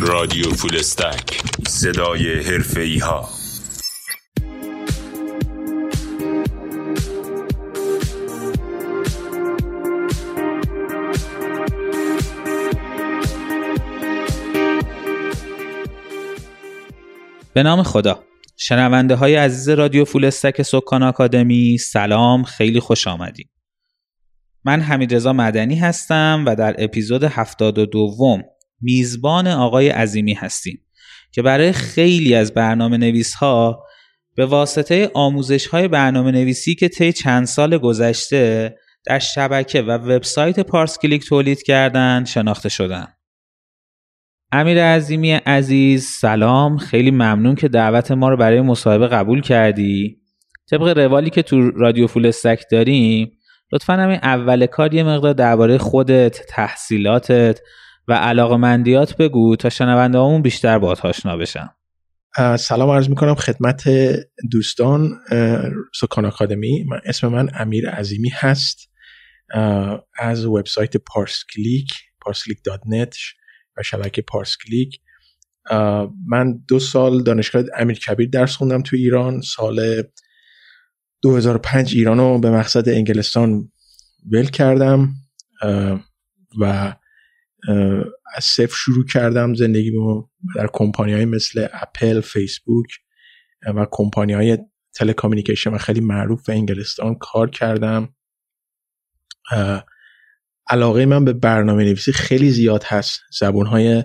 رادیو فولستک. صدای حرفه ها به نام خدا. شنونده های عزیز رادیو فولستک سکان آکادمی سلام خیلی خوش آمدید من حمیدرضا مدنی هستم و در اپیزود 72 میزبان آقای عظیمی هستیم که برای خیلی از برنامه نویس ها به واسطه آموزش های برنامه نویسی که طی چند سال گذشته در شبکه و وبسایت پارس کلیک تولید کردن شناخته شدن. امیر عظیمی عزیز سلام خیلی ممنون که دعوت ما رو برای مصاحبه قبول کردی. طبق روالی که تو رادیو فول استک داریم لطفا همین اول کار یه مقدار درباره خودت، تحصیلاتت و علاقه مندیات بگو تا شنونده همون بیشتر با آشنا بشن. سلام عرض می‌کنم خدمت دوستان سکان آکادمی. من اسم من امیر عظیمی هست. از وبسایت پارسکلیک پارسکلیک.net و شبکه پارسکلیک. من دو سال دانشگاه امیر کبیر درس خوندم تو ایران. سال 2005 ایران رو به مقصد انگلستان ول کردم. و از صفر شروع کردم زندگی در کمپانی های مثل اپل فیسبوک و کمپانی های تلکامیکیشن و خیلی معروف به انگلستان کار کردم. علاقه من به برنامه نویسی خیلی زیاد هست. زبون های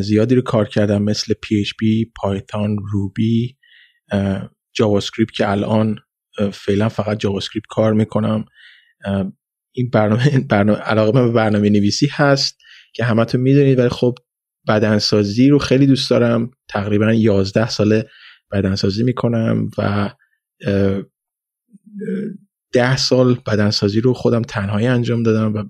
زیادی رو کار کردم مثل PHP، پایتون، روبی، جاوا که الان فعلا فقط جاوا کار می‌کنم. این برنامه, برنامه علاقه من به برنامه نویسی هست. که همتون می‌دونید ولی خب بدنسازی رو خیلی دوست دارم. تقریبا 11 ساله بدنسازی می‌کنم و ده سال بدنسازی رو خودم تنهایی انجام دادم و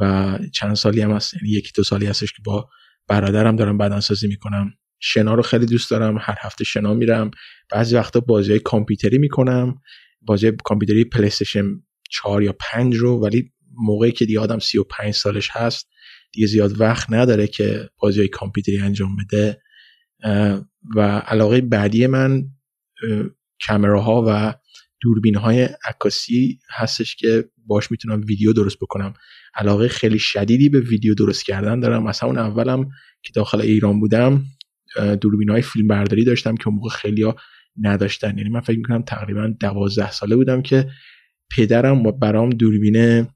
و چند سالی هم هست یعنی یکی دو سالی هستش که با برادرم دارم بدنسازی می‌کنم. شنا رو خیلی دوست دارم هر هفته شنا میرم. بعضی وقتا بازی های کامپیوتری می‌کنم. بازی کامپیوتری پلیستشن 4 یا 5 رو ولی موقعی که دیگه آدم 35 سالش هست دیگه زیاد وقت نداره که بازی های کامپیوتری انجام بده. و علاقه بعدی من کامراها و دوربین های عکاسی هستش که باش می‌تونم ویدیو درست بکنم. علاقه خیلی شدیدی به ویدیو درست کردن دارم. مثلا اون اولم که داخل ایران بودم دوربین های فیلم برداری داشتم که اون موقع خیلی ها نداشتن. یعنی من فکر می‌کنم تقریبا دوازده ساله بودم که پدرم برام دوربین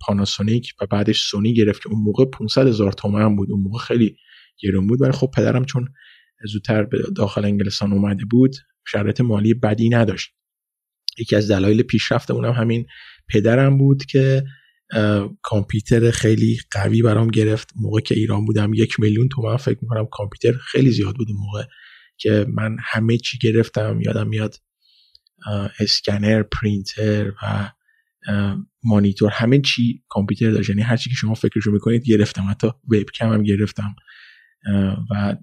پاناسونیک و بعدش سونی گرفت که اون موقع 500 هزار تومن بود. اون موقع خیلی گرون بود ولی خب پدرم چون زودتر به داخل انگلستان اومده بود شرایط مالی بدی نداشت. یکی از دلایل پیشرفت اونم همین پدرم بود که کامپیوتر خیلی قوی برام گرفت. موقع که ایران بودم یک میلیون تومن فکر می‌کنم کامپیوتر خیلی زیاد بود موقع که من همه چی گرفتم. یادم میاد اسکنر پرینتر و مانیتور همه چی کامپیوتر داشت یعنی هر چی که شما فکرشو می‌کنید گرفتم. حتی وبکم هم گرفتم. و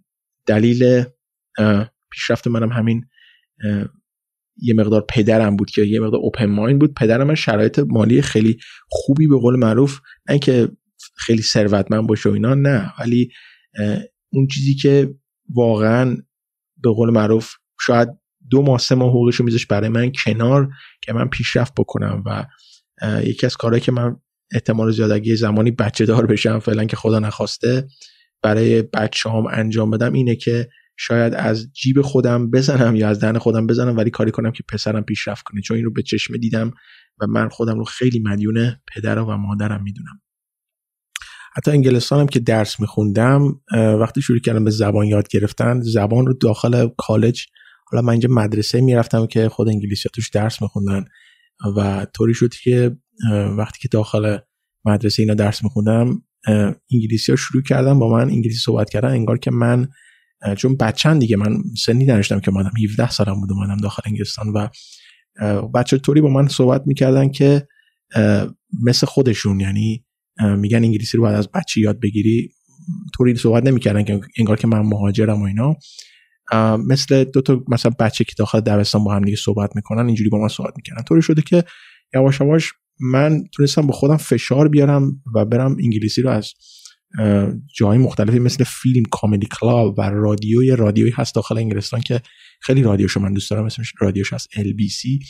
دلیل پیشرفت منم همین یه مقدار پدرم بود که یه مقدار اوپن مایند بود. پدرم من شرایط مالی خیلی خوبی به قول معروف. نه که خیلی ثروتمند باشه و اینا نه. ولی اون چیزی که واقعا به قول معروف شاید دو ماه سه ماه حقوقش رو میذاش برای من کنار که من پیشرفت بکنم و یکی از کارهایی که من احتمال زیاد اگه زمانی بچه دار بشم فعلا که خدا نخواسته برای بچه هم انجام بدم اینه که شاید از جیب خودم بزنم یا از دهن خودم بزنم ولی کاری کنم که پسرم پیشرفت کنه. چون این رو به چشم دیدم و من خودم رو خیلی مدیون پدرم و مادرم می‌دونم. حتی انگلستانم که درس میخوندم وقتی شروع کردم به زبان یاد گرفتن زبان رو داخل کالج حالا من اینجا مدرسه می‌رفتم که خود انگلیسی توش درس میخوندن. و طوری شد که وقتی که داخل مدرسه اینا درس میخوندم انگلیسی ها شروع کردم با من انگلیسی صحبت کردن انگار که من چون بچن دیگه من سنی نداشتم که مادم 17 سالم بود اومدم داخل انگلستان و بچه طوری با من صحبت می‌کردن که مثل خودشون یعنی میگن انگلیسی رو باید از بچه یاد بگیری طوری صحبت نمی‌کردن که انگار که من مهاجرم و اینا. مثل دو تا مثلا بچه که داخل دبستان با هم دیگه صحبت می‌کنن اینجوری با من صحبت می‌کنن طوری شده که یواش یواش من تونستم با خودم فشار بیارم و برم انگلیسی رو از جای مختلفی مثل فیلم کامدی کلاب و رادیو رادیویی هست داخل انگلستان که خیلی رادیوشو من دوست دارم اسمش رادیوش هست LBC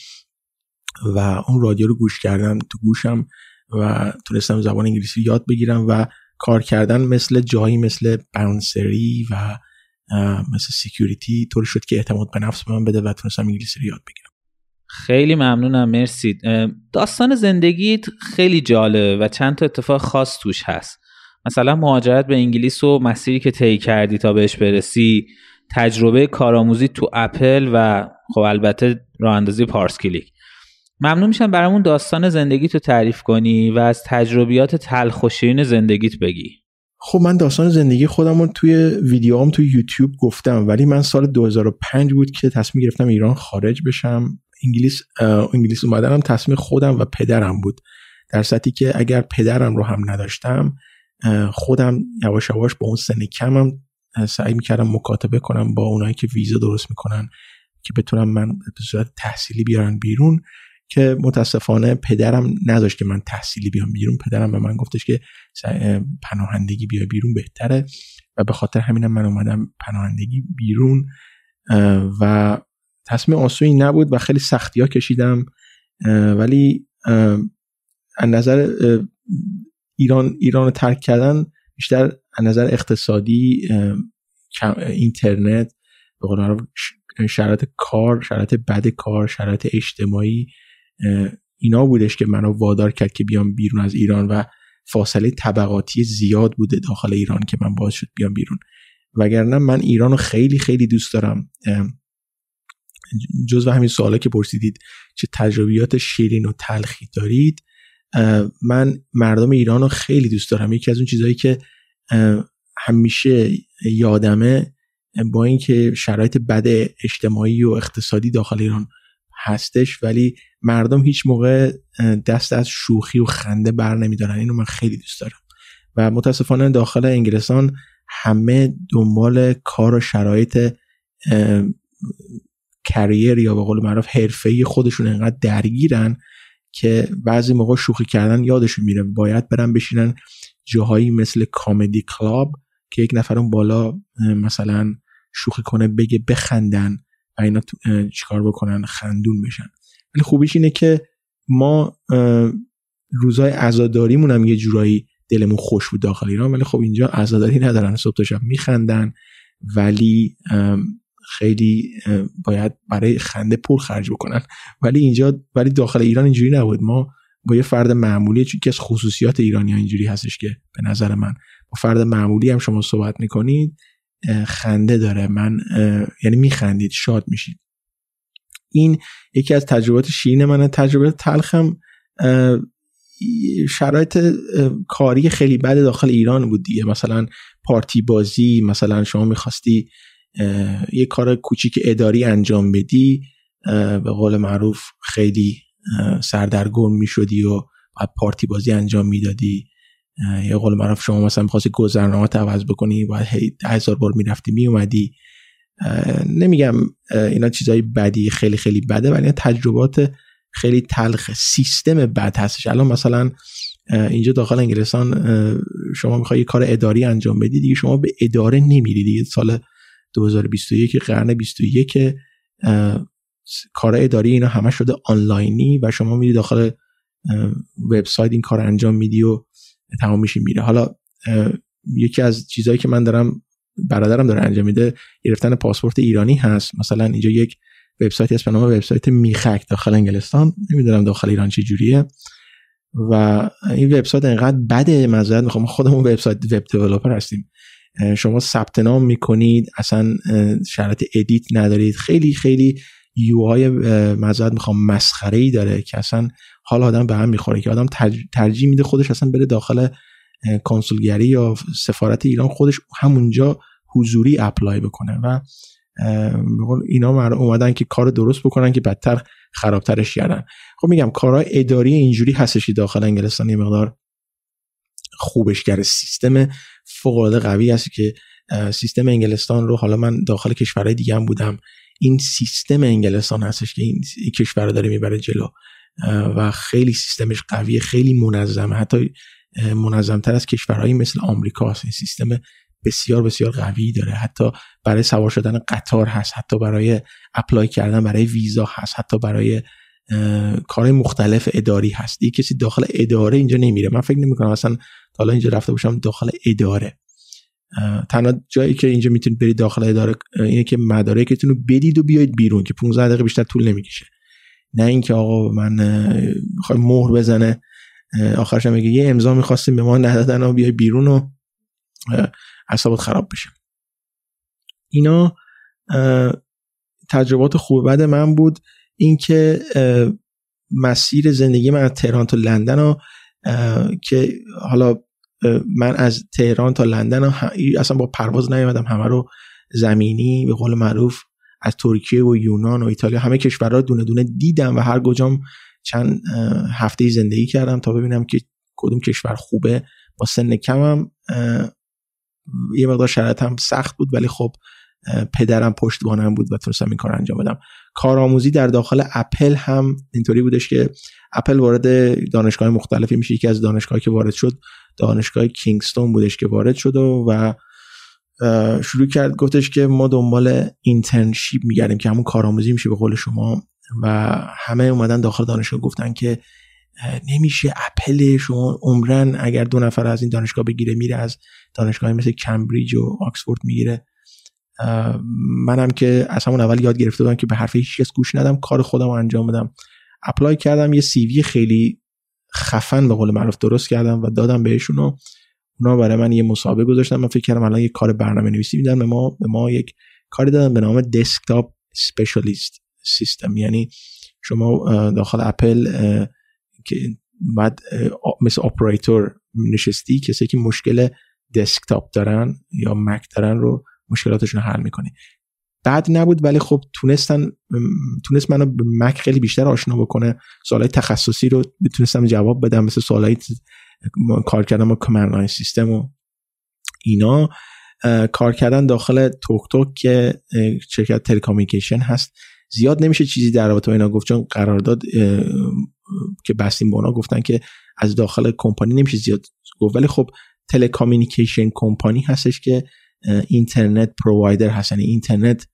و اون رادیو رو گوش کردم تو گوشم و تونستم زبان انگلیسی یاد بگیرم و کار کردن مثل جایی مثل bouncer ی و مثل security طور شد که اعتماد به نفس به من بده و تونستم انگلیسی رو یاد بگیرم. خیلی ممنونم مرسی. داستان زندگیت خیلی جالبه و چند تا اتفاق خاص توش هست. مثلا مهاجرت به انگلیس و مسیری که طی کردی تا بهش برسی تجربه کارآموزی تو اپل و خب البته راه اندازی پارس کلیک. ممنون میشم برامون داستان زندگی تو تعریف کنی و از تجربیات تلخ و شیرین زندگیت بگی. خب من داستان زندگی خودم رو توی ویدیوام توی یوتیوب گفتم ولی من سال 2005 بود که تصمیم گرفتم ایران خارج بشم. انگلیس انگلیس اومدنم تصمیم خودم و پدرم بود. در سطحی که اگر پدرم رو هم نداشتم خودم یواش یواش با اون سن کمم سعی می‌کردم مکاتبه کنم با اونایی که ویزا درست می‌کنن که بتونم من به صورت تحصیلی بیارن بیرون. که متاسفانه پدرم نذاشت که من تحصیلی بیام بیرون. پدرم به من گفتش که پناهندگی بیا بیرون بهتره. و به خاطر همینم من اومدم پناهندگی بیرون و تصمیم آسونی نبود و خیلی سختی ها کشیدم ولی از نظر ایران ایران رو ترک کردن بیشتر از نظر اقتصادی اینترنت به قول شرایط کار شرایط بد کار شرایط اجتماعی اینا بودش که منو وادار کرد که بیام بیرون از ایران و فاصله طبقاتی زیاد بوده داخل ایران که من باز شد بیام بیرون. وگرنه من ایران رو خیلی خیلی دوست دارم. جز همین سوالا که پرسیدید چه تجربیات شیرین و تلخی دارید؟ من مردم ایران رو خیلی دوست دارم. یکی از اون چیزهایی که همیشه یادمه با اینکه شرایط بد اجتماعی و اقتصادی داخل ایران هستش ولی مردم هیچ موقع دست از شوخی و خنده بر نمیدارن. اینو من خیلی دوست دارم. و متاسفانه داخل انگلستان همه دنبال کار و شرایط کریر یا به قول معروف حرفه‌ای خودشون انقدر درگیرن که بعضی موقع شوخی کردن یادشون میره. باید برن بشینن جاهایی مثل کامدی کلاب که یک نفر اون بالا مثلا شوخی کنه بگه بخندن. و اینا چیکار بکنن خندون بشن. ولی خوبیش اینه که ما روزای عزاداریمون هم یه جورایی دلمون خوش بود داخل ایران ولی خب اینجا عزاداری ندارن صبح تا شب میخندن ولی خیلی باید برای خنده پول خرج بکنن. ولی اینجا ولی داخل ایران اینجوری نبود. ما با یه فرد معمولی چون که از خصوصیات ایرانی ها اینجوری هستش که به نظر من با فرد معمولی هم شما صحبت می‌کنید خنده داره. من یعنی میخندید شاد میشید. این یکی از تجربات شیرین منه. تجربه تلخم شرایط کاری خیلی بد داخل ایران بود دیگه. مثلا پارتی بازی مثلا شما می‌خواستی یه کار کوچیک اداری انجام بدی به قول معروف خیلی سردرگم می‌شدی و پارتی بازی انجام می‌دادی. یه قول معروف شما مثلا می‌خواستی گذرنامه عوض بکنی باید هی هزار بار می‌رفتی میومدی نمیگم اینا چیزای بدی خیلی خیلی بده ولی تجربات خیلی تلخ سیستم بد هستش. الان مثلا اینجا داخل انگلستان شما می‌خوای یه کار اداری انجام بدی دیگه شما به اداره نمیری دیگه سال 2021 قرن 21 کار اداری اینا همه شده آنلاینی و شما میری داخل وبسایت این کار انجام میدی و تمام میشه میره. حالا یکی از چیزهایی که من دارم برادرم داره انجام میده گرفتن پاسپورت ایرانی هست. مثلا اینجا یک وبسایتی هست به نام وبسایت میخک داخل انگلستان. نمی‌دونم داخل ایران چه جوریه. و این وبسایت انقدر بده معذرت می‌خوام خودمون وبسایت وب دیولپر هستیم. شما ثبت نام می‌کنید اصلا شرط ادیت ندارید. خیلی خیلی یو های می‌خوام مسخره ای داره که اصلا حال آدم به هم می‌خوره که آدم ترجیح میده خودش اصلا بره داخل کنسولگری یا سفارت ایران خودش همونجا حضوری اپلای بکنه و اینا اومدن که کار درست بکنن که بدتر خرابترش کردن. خب میگم کارهای اداری اینجوری هستش داخل انگلستان یه مقدار خوبش کرده سیستم فوق العاده قوی هست که سیستم انگلستان رو حالا من داخل کشورهای دیگه هم بودم. این سیستم انگلستان هستش که این کشور داره می‌بره جلو. و خیلی سیستمش قویه خیلی منظمه حتی منظمتر از کشورهایی مثل آمریکا هست. این سیستم بسیار بسیار قوی داره. حتی برای سوار شدن قطار هست. حتی برای اپلای کردن برای ویزا هست. حتی برای کار مختلف اداری هست. دیگه کسی داخل اداره اینجا نمیره. من فکر نمی کنم اصلا حالا اینجا رفته باشم داخل اداره. تنها جایی که اینجا می‌تونید برید داخل اداره اینه که مدارکتون رو بدید و بیاید بیرون که 15 دقیقه بیشتر طول نمی‌کشه. نه اینکه آقا من می‌خوای مهر بزنه آخرش میگه یه امضا می‌خواستیم به ما ندادن و بیای بیرون و اعصابت خراب بشه. اینا تجربات خوب بعد من بود. اینکه مسیر زندگی من از تهران تا لندن و که حالا من از تهران تا لندن اصلا با پرواز نیومدم همه رو زمینی به قول معروف از ترکیه و یونان و ایتالیا همه کشورها دونه دونه دیدم و هر کجام چند هفته زندگی کردم تا ببینم که کدوم کشور خوبه. با سن کمم یه مقدار شرایطم سخت بود ولی خب پدرم پشتوانم بود و تونستم این کار انجام بدم. کارآموزی در داخل اپل هم اینطوری بودش که اپل وارد دانشگاه مختلفی میشه. یکی از دانشگاهی که وارد شد دانشگاه کینگستون بودش که وارد شد و شروع کرد گفتش که ما دنبال internship میگردیم که همون کارآموزی میشه به قول شما. و همه اومدن داخل دانشگاه گفتن که نمیشه اپل شما عمراً اگر دو نفر از این دانشگاه بگیره میره از دانشگاه مثل کمبریج و آکسفورد می‌گیره. منم که از همون اول یاد گرفته بودم که به حرف هیچ کس گوش ندم کار خودم رو انجام بدم. apply کردم یه CV خیلی خفن به قول معروف درست کردم و دادم بهشون و اونا برای من یه مسابقه گذاشتن. من فکر کردم الان یه کار برنامه نویسی میدن. به ما به ما یک کاری دادن به نام دسکتاپ اسپشیالیست سیستم یعنی شما داخل اپل که بعد مثل اپراتور نشستی کسی که مشکل دسکتاپ دارن یا مک دارن رو مشکلاتشون رو حل می‌کنی. بعد نبود ولی خب تونستن تونست منو به مک خیلی بیشتر آشنا بکنه. سوالای تخصصی رو بتونستم جواب بدم. مثل سوالای کار کردن با کمرلاین سیستم و اینا کار کردن داخل توک توک که شرکت تلکامیکیشن هست. زیاد نمیشه چیزی در رابطه با اینا گفت چون قرارداد که بستیم با اونا گفتن که از داخل کمپانی نمیشه زیاد گفت. ولی خب تلکامیکیشن کمپانی هستش که اینترنت پرووایدر هست. یعنی اینترنت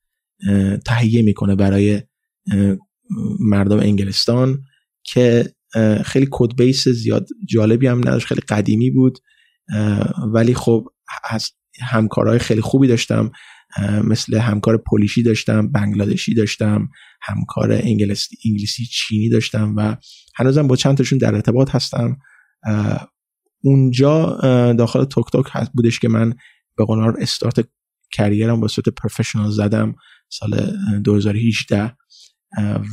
تهیه می‌کنه برای مردم انگلستان که خیلی کد بیس زیاد جالبی هم نداشت خیلی قدیمی بود. ولی خب از همکارهای خیلی خوبی داشتم. مثل همکار پولیشی داشتم بنگلادشی داشتم همکار انگلیسی انگلیسی چینی داشتم و هنوزم با چند تاشون در ارتباط هستم. اونجا داخل توک توک هست بودش که من به قول استارت کریرم با صورت پروفشنال زدم سال 2018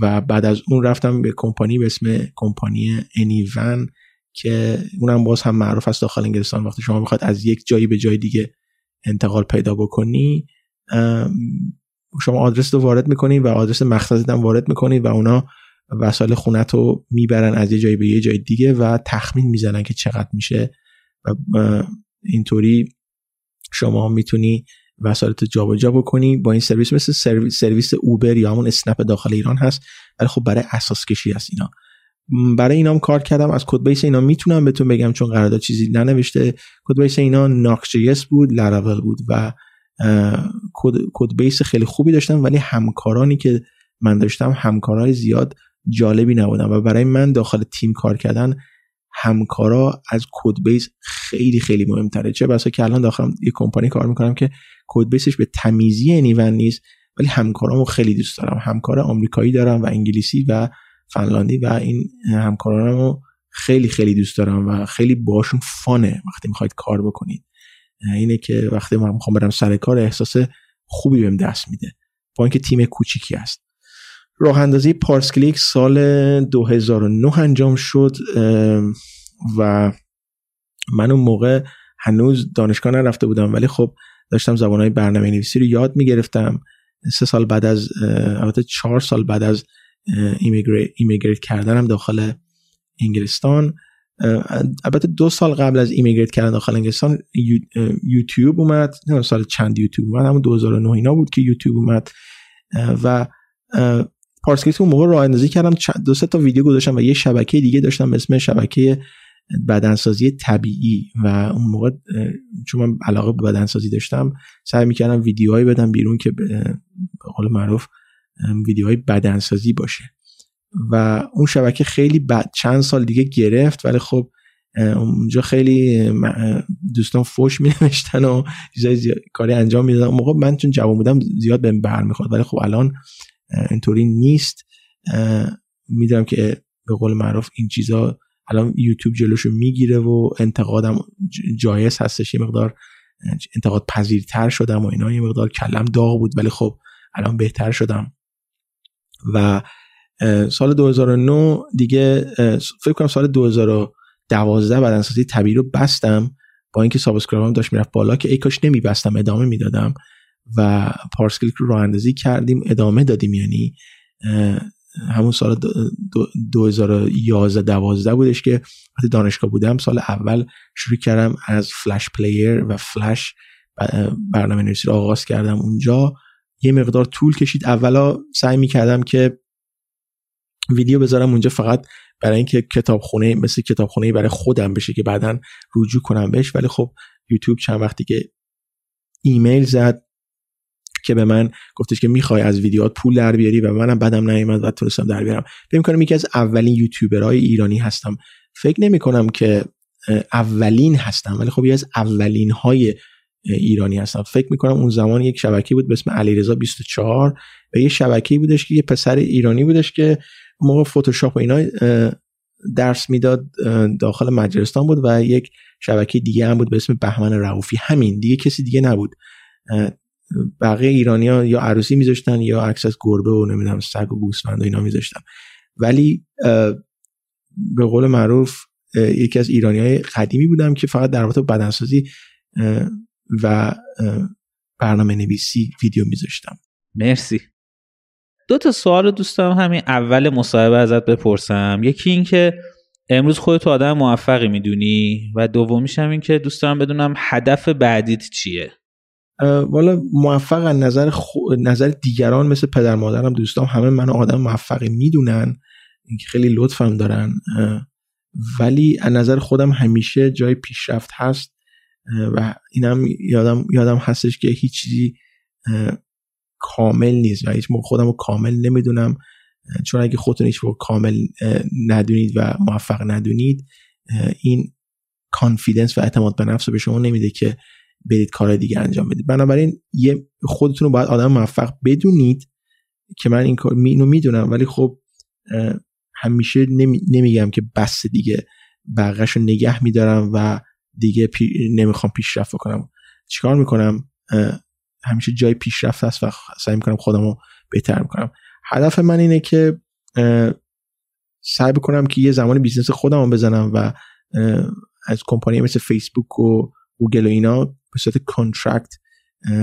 و بعد از اون رفتم به کمپانی به اسم کمپانی انیون که اونم باز هم معروف است داخل انگلستان. وقتی شما می‌خواد از یک جایی به جای دیگه انتقال پیدا بکنی شما آدرس رو وارد می‌کنی و آدرس مخصوص هم وارد می‌کنی و اونا وسایل خونت رو می‌برن از یه جایی به یه جای دیگه و تخمین می‌زنن که چقدر میشه. و اینطوری شما می‌تونی وسایلت جابجا بکنی با این سرویس مثل سرویس Uber یا همون اسنپ داخل ایران هست ولی خب برای اثاث کشی هست اینا. برای اینام کار کردم از code base اینا می‌تونم بهتون بگم چون قرارداد چیزی ننوشته. code base اینا ناکس بود لاراول بود و code base خیلی خوبی داشتم ولی همکارانی که من داشتم همکارای زیاد جالبی نبودن و برای من داخل تیم کار کردن همکارا از کد بیس خیلی خیلی مهمتره. چه بسا که الان داخل یه کمپانی کار می‌کنم که کد بیسش به تمیزی نیون نیست ولی همکارامو خیلی دوست دارم. همکار آمریکایی دارم و انگلیسی و فنلاندی و این همکارانمو خیلی خیلی دوست دارم و خیلی باشون فانه وقتی می‌خواید کار بکنید. اینه که وقتی من می‌خوام برم سر کار احساس خوبی بهم دست میده. با اینکه تیم کوچیکی است راه اندازی پارس کلیک سال 2009 انجام شد و من اون موقع هنوز دانشگاه نرفته بودم ولی خب داشتم زبانهای برنامه نویسی رو یاد می‌گرفتم. سه سال بعد از البته چهار سال بعد از immigrate کردنم داخل انگلستان. البته دو سال قبل از immigrate کردن داخل انگلستان یوتیوب اومد. نه سال چند یوتیوب اومد؟ همون 2009 اینا بود که یوتیوب اومد. و پارسکریپت اون موقع راه اندازی کردم دو سه تا ویدیو گذاشتم و یه شبکه دیگه داشتم به اسم شبکه بدنسازی طبیعی و اون موقع چون من علاقه به بدنسازی داشتم سعی می‌کردم ویدیوهایی بدم بیرون که به قول معروف ویدیوهای بدنسازی باشه. و اون شبکه خیلی بعد چند سال دیگه گرفت ولی خب اونجا خیلی دوستان فوش می نوشتن و چیزای کاری انجام می‌دادن. اون موقع من چون جوان بودم زیاد بهم برمیخورد. ولی خب الان اینطوری نیست. می‌دونم که به قول معروف این چیزا الان یوتیوب جلوشو می‌گیره و انتقادم جایز هستش. یه مقدار انتقاد پذیرتر شدم و اینا. یه مقدار کلم داغ بود ولی خب الان بهتر شدم. و سال 2009 دیگه فکر کنم سال 2012 بدنسازی طبیعی رو بستم. با اینکه subscribe م داشت می‌رفت بالا که ای کاش نمیبستم ادامه می‌دادم. و پارس کلیک رو راه اندازی کردیم ادامه دادیم. یعنی همون سال 2011 12 بودش که وقتی دانشگاه بودم سال اول شروع کردم از Flash Player و فلش برنامه نویسی رو آغاز کردم اونجا. یه مقدار طول کشید. اولا سعی می کردم که ویدیو بذارم اونجا فقط برای اینکه کتابخونه مثل کتابخونه برای خودم بشه که بعدا رجوع کنم بهش. ولی خب یوتیوب چند وقتی که ایمیل زد که به من گفتش که می‌خوای از ویدیوات پول در بیاری و منم بدم نیومد و تونستم در بیارم. فکر کنم یکی از اولین یوتیوبرهای ایرانی هستم. فکر نمی کنم که اولین هستم ولی خب یه از اولین های ایرانی هستم. فکر می‌کنم اون زمان یک شبکه بود به اسم علیرضا 24 و یه شبکه بودش که یه پسر ایرانی بودش که موقع فتوشاپ و اینا درس می‌داد داخل مجارستان بود و یک شبکه دیگه هم بود به اسم بهمن رعوفی همین دیگه کسی دیگه نبود. بقیه ایرانیا یا عروسی میذاشتن یا عکس از گربه و نمی‌دونم سگ و گوسفند و اینا میذاشتن. ولی به قول معروف یکی از ایرانی های قدیمی بودم که فقط در رابطه بدنسازی و برنامه نویسی ویدیو میذاشتم. مرسی. دو تا سوال دوست دارم همین اول مصاحبه ازت بپرسم. یکی این که امروز خودت آدم موفقی می‌دونی و دومیش هم این که دوست دارم بدونم هدف بعدیت چیه؟ والا موفق از نظر, نظر دیگران مثل پدر مادرم دوستام همه من آدم موفقی می‌دونن. اینکه خیلی لطفم دارن. ولی از نظر خودم همیشه جای پیشرفت هست. و اینم یادم یادم هستش که هیچ چیزی کامل نیست و هیچ موقع خودم رو کامل نمی‌دونم. چون اگه خودتون هیچ کامل ندونید و موفق ندونید این کانفیدنس و اعتماد به نفس به شما نمیده که برید کار دیگه انجام بدید. بنابراین یه خودتون رو باید آدم موفق بدونید که من این کار اینو می‌دونم ولی خب همیشه نمیگم که بس دیگه بقیهش رو نگه میدارم و دیگه نمی‌خوام پیشرفت کنم چیکار می‌کنم؟ همیشه جای پیشرفت هست و سعی می‌کنم خودم رو بهتر می‌کنم هدف من اینه که سعی بکنم که یه زمان business خودم رو بزنم و از کمپانی مثل فیسبوک و گوگل و اینا به صورت contract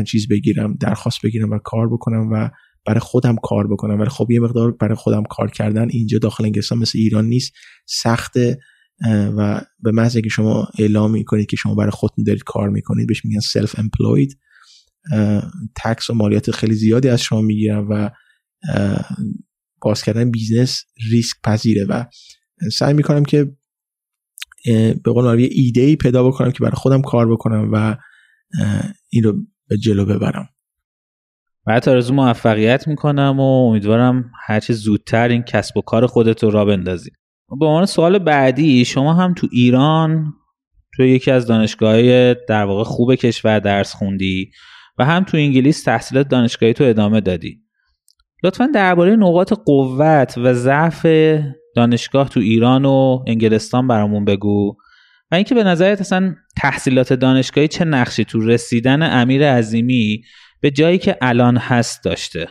چیز بگیرم درخواست بگیرم و کار بکنم و برای خودم کار بکنم. ولی خب یه مقدار برای خودم کار کردن اینجا داخل انگلستان مثل ایران نیست سخته و به محض که شما اعلام می‌کنید که شما برای خودتون دارید کار می‌کنید بهش میگن self employed tax و مالیات خیلی زیادی از شما می‌گیرن و باز کردن business ریسک پذیره و سعی می‌کنم که به قول یه ایده ای پیدا بکنم که برای خودم کار بکنم و این رو به جلو ببرم. بعد آرزو موفقیت می‌کنم و امیدوارم هرچه زودتر این کسب و کار خودت رو را بندازی. به عنوان سوال بعدی شما هم تو ایران تو یکی از دانشگاه در واقع خوب کشور درس خوندی و هم تو انگلیس تحصیلات دانشگاهی تو ادامه دادی. لطفا درباره نقاط قوت و ضعف دانشگاه تو ایران و انگلستان برامون بگو. و اینکه به نظرت اصلا تحصیلات دانشگاهی چه نقشی تو رسیدن امیر عظیمی به جایی که الان هست داشته؟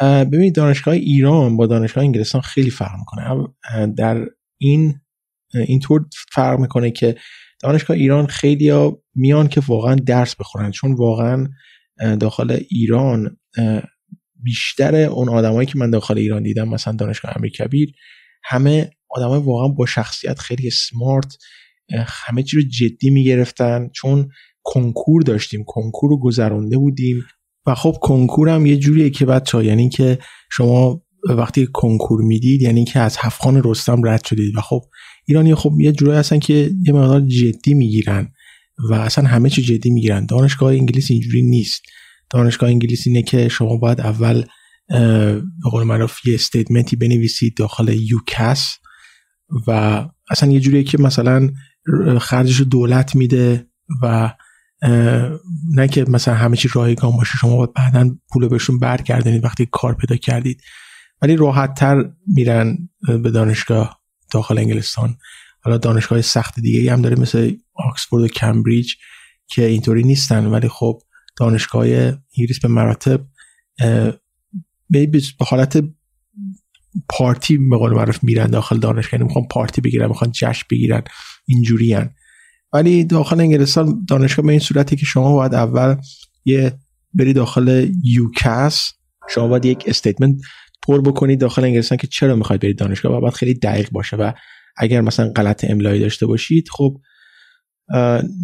ببینید دانشگاه ایران با دانشگاه انگلستان خیلی فرق می‌کنه. در این اینطور فرق می‌کنه که دانشگاه ایران خیلی ها میان که واقعا درس بخورن چون واقعا داخل ایران بیشتر اون آدمایی که من داخل ایران دیدم مثلا دانشگاه امیر کبیر همه آدمای واقعا با شخصیت خیلی سمارت همه چی رو جدی می‌گرفتن. چون کنکور داشتیم کنکور رو گذرانده بودیم. و خب کنکور هم یه جوریه که بچه یعنی که شما وقتی کنکور می‌دید یعنی که از هفخان رستم رد شدید. و خب ایرانی خب یه جورایی هستن که یه مقدار جدی می‌گیرن و اصلا همه چی جدی می‌گیرن. دانشگاه انگلیس اینجوری نیست. دانشگاه انگلیس اینه که شما باید اول به قول معروف یه استیتمنتی بنویسید داخل یوکس و اصلا یه جوریه که مثلا خرجش دولت میده و نه که مثلا همه چی رایگان باشه شما باید بعدا پول بهشون برگردنید وقتی کار پیدا کردید. ولی راحت تر میرن به دانشگاه داخل انگلستان. حالا دانشگاه سخت دیگه هم داره مثل آکسفورد و کمبریج که اینطوری نیستن. ولی خب دانشگاه انگلیس به مراتب به حالت پارتی به قول معروف میرن داخل دانشگاه یعنی می‌خوان پارتی بگیرن می‌خوان جشن بگیرن اینجوری ولی داخل انگلستان دانشگاه به این صورتی که شما باید اول یه بری داخل UCAS شما باید یک statement پر بکنید داخل انگلستان که چرا می‌خواید برید دانشگاه؟ و باید خیلی دقیق باشه. و اگر مثلا غلط املایی داشته باشید خب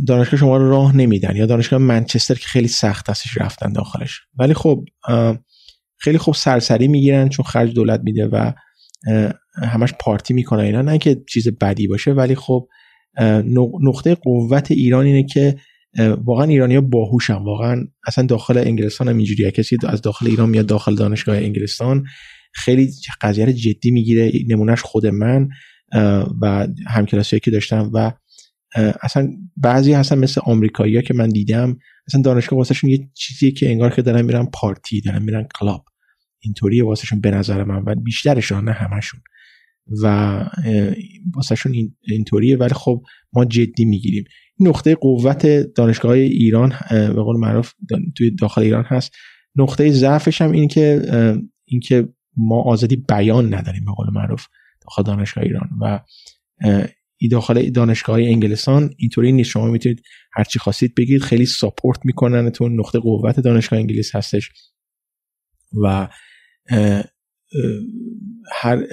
دانشگاه شما رو راه نمیدن. یا دانشگاه منچستر که خیلی سخت هستش رفتن داخلش. ولی خب خیلی خوب سرسری می‌گیرن چون خرج دولت میده و همش پارتی می‌کنن اینا. نه که چیز بدی باشه ولی خب نقطه قوت ایران اینه که واقعا ایرانی ها باهوشن. واقعا اصلا داخل انگلستان هم اینجوریه. کسی از داخل ایران میاد داخل دانشگاه انگلستان خیلی قضیه جدی می‌گیره. نمونهش خود من و همکلاسی که داشتم و اصلا بعضی هستن مثل آمریکایی که من دیدم اصلا دانشگاه واسهشون یه چیزیه که انگار که دارن میرن پارتی دارن میرن کلاب. اینطوریه واسهشون به نظر من و بیشترشون نه همشون. و واسهشون این اینطوریه ولی خب ما جدی می‌گیریم. نقطه قوت دانشگاه ایران به قول معروف توی داخل ایران هست. نقطه ضعفش هم این که این که ما آزادی بیان نداریم به قول معروف داخل دانشگاه ایران. و ای داخل دانشگاه های انگلستان اینطوری نیست. شما می‌تونید هرچی خواستید بگید خیلی ساپورت میکننتون نقطه قوت دانشگاه انگلیس هستش. و هر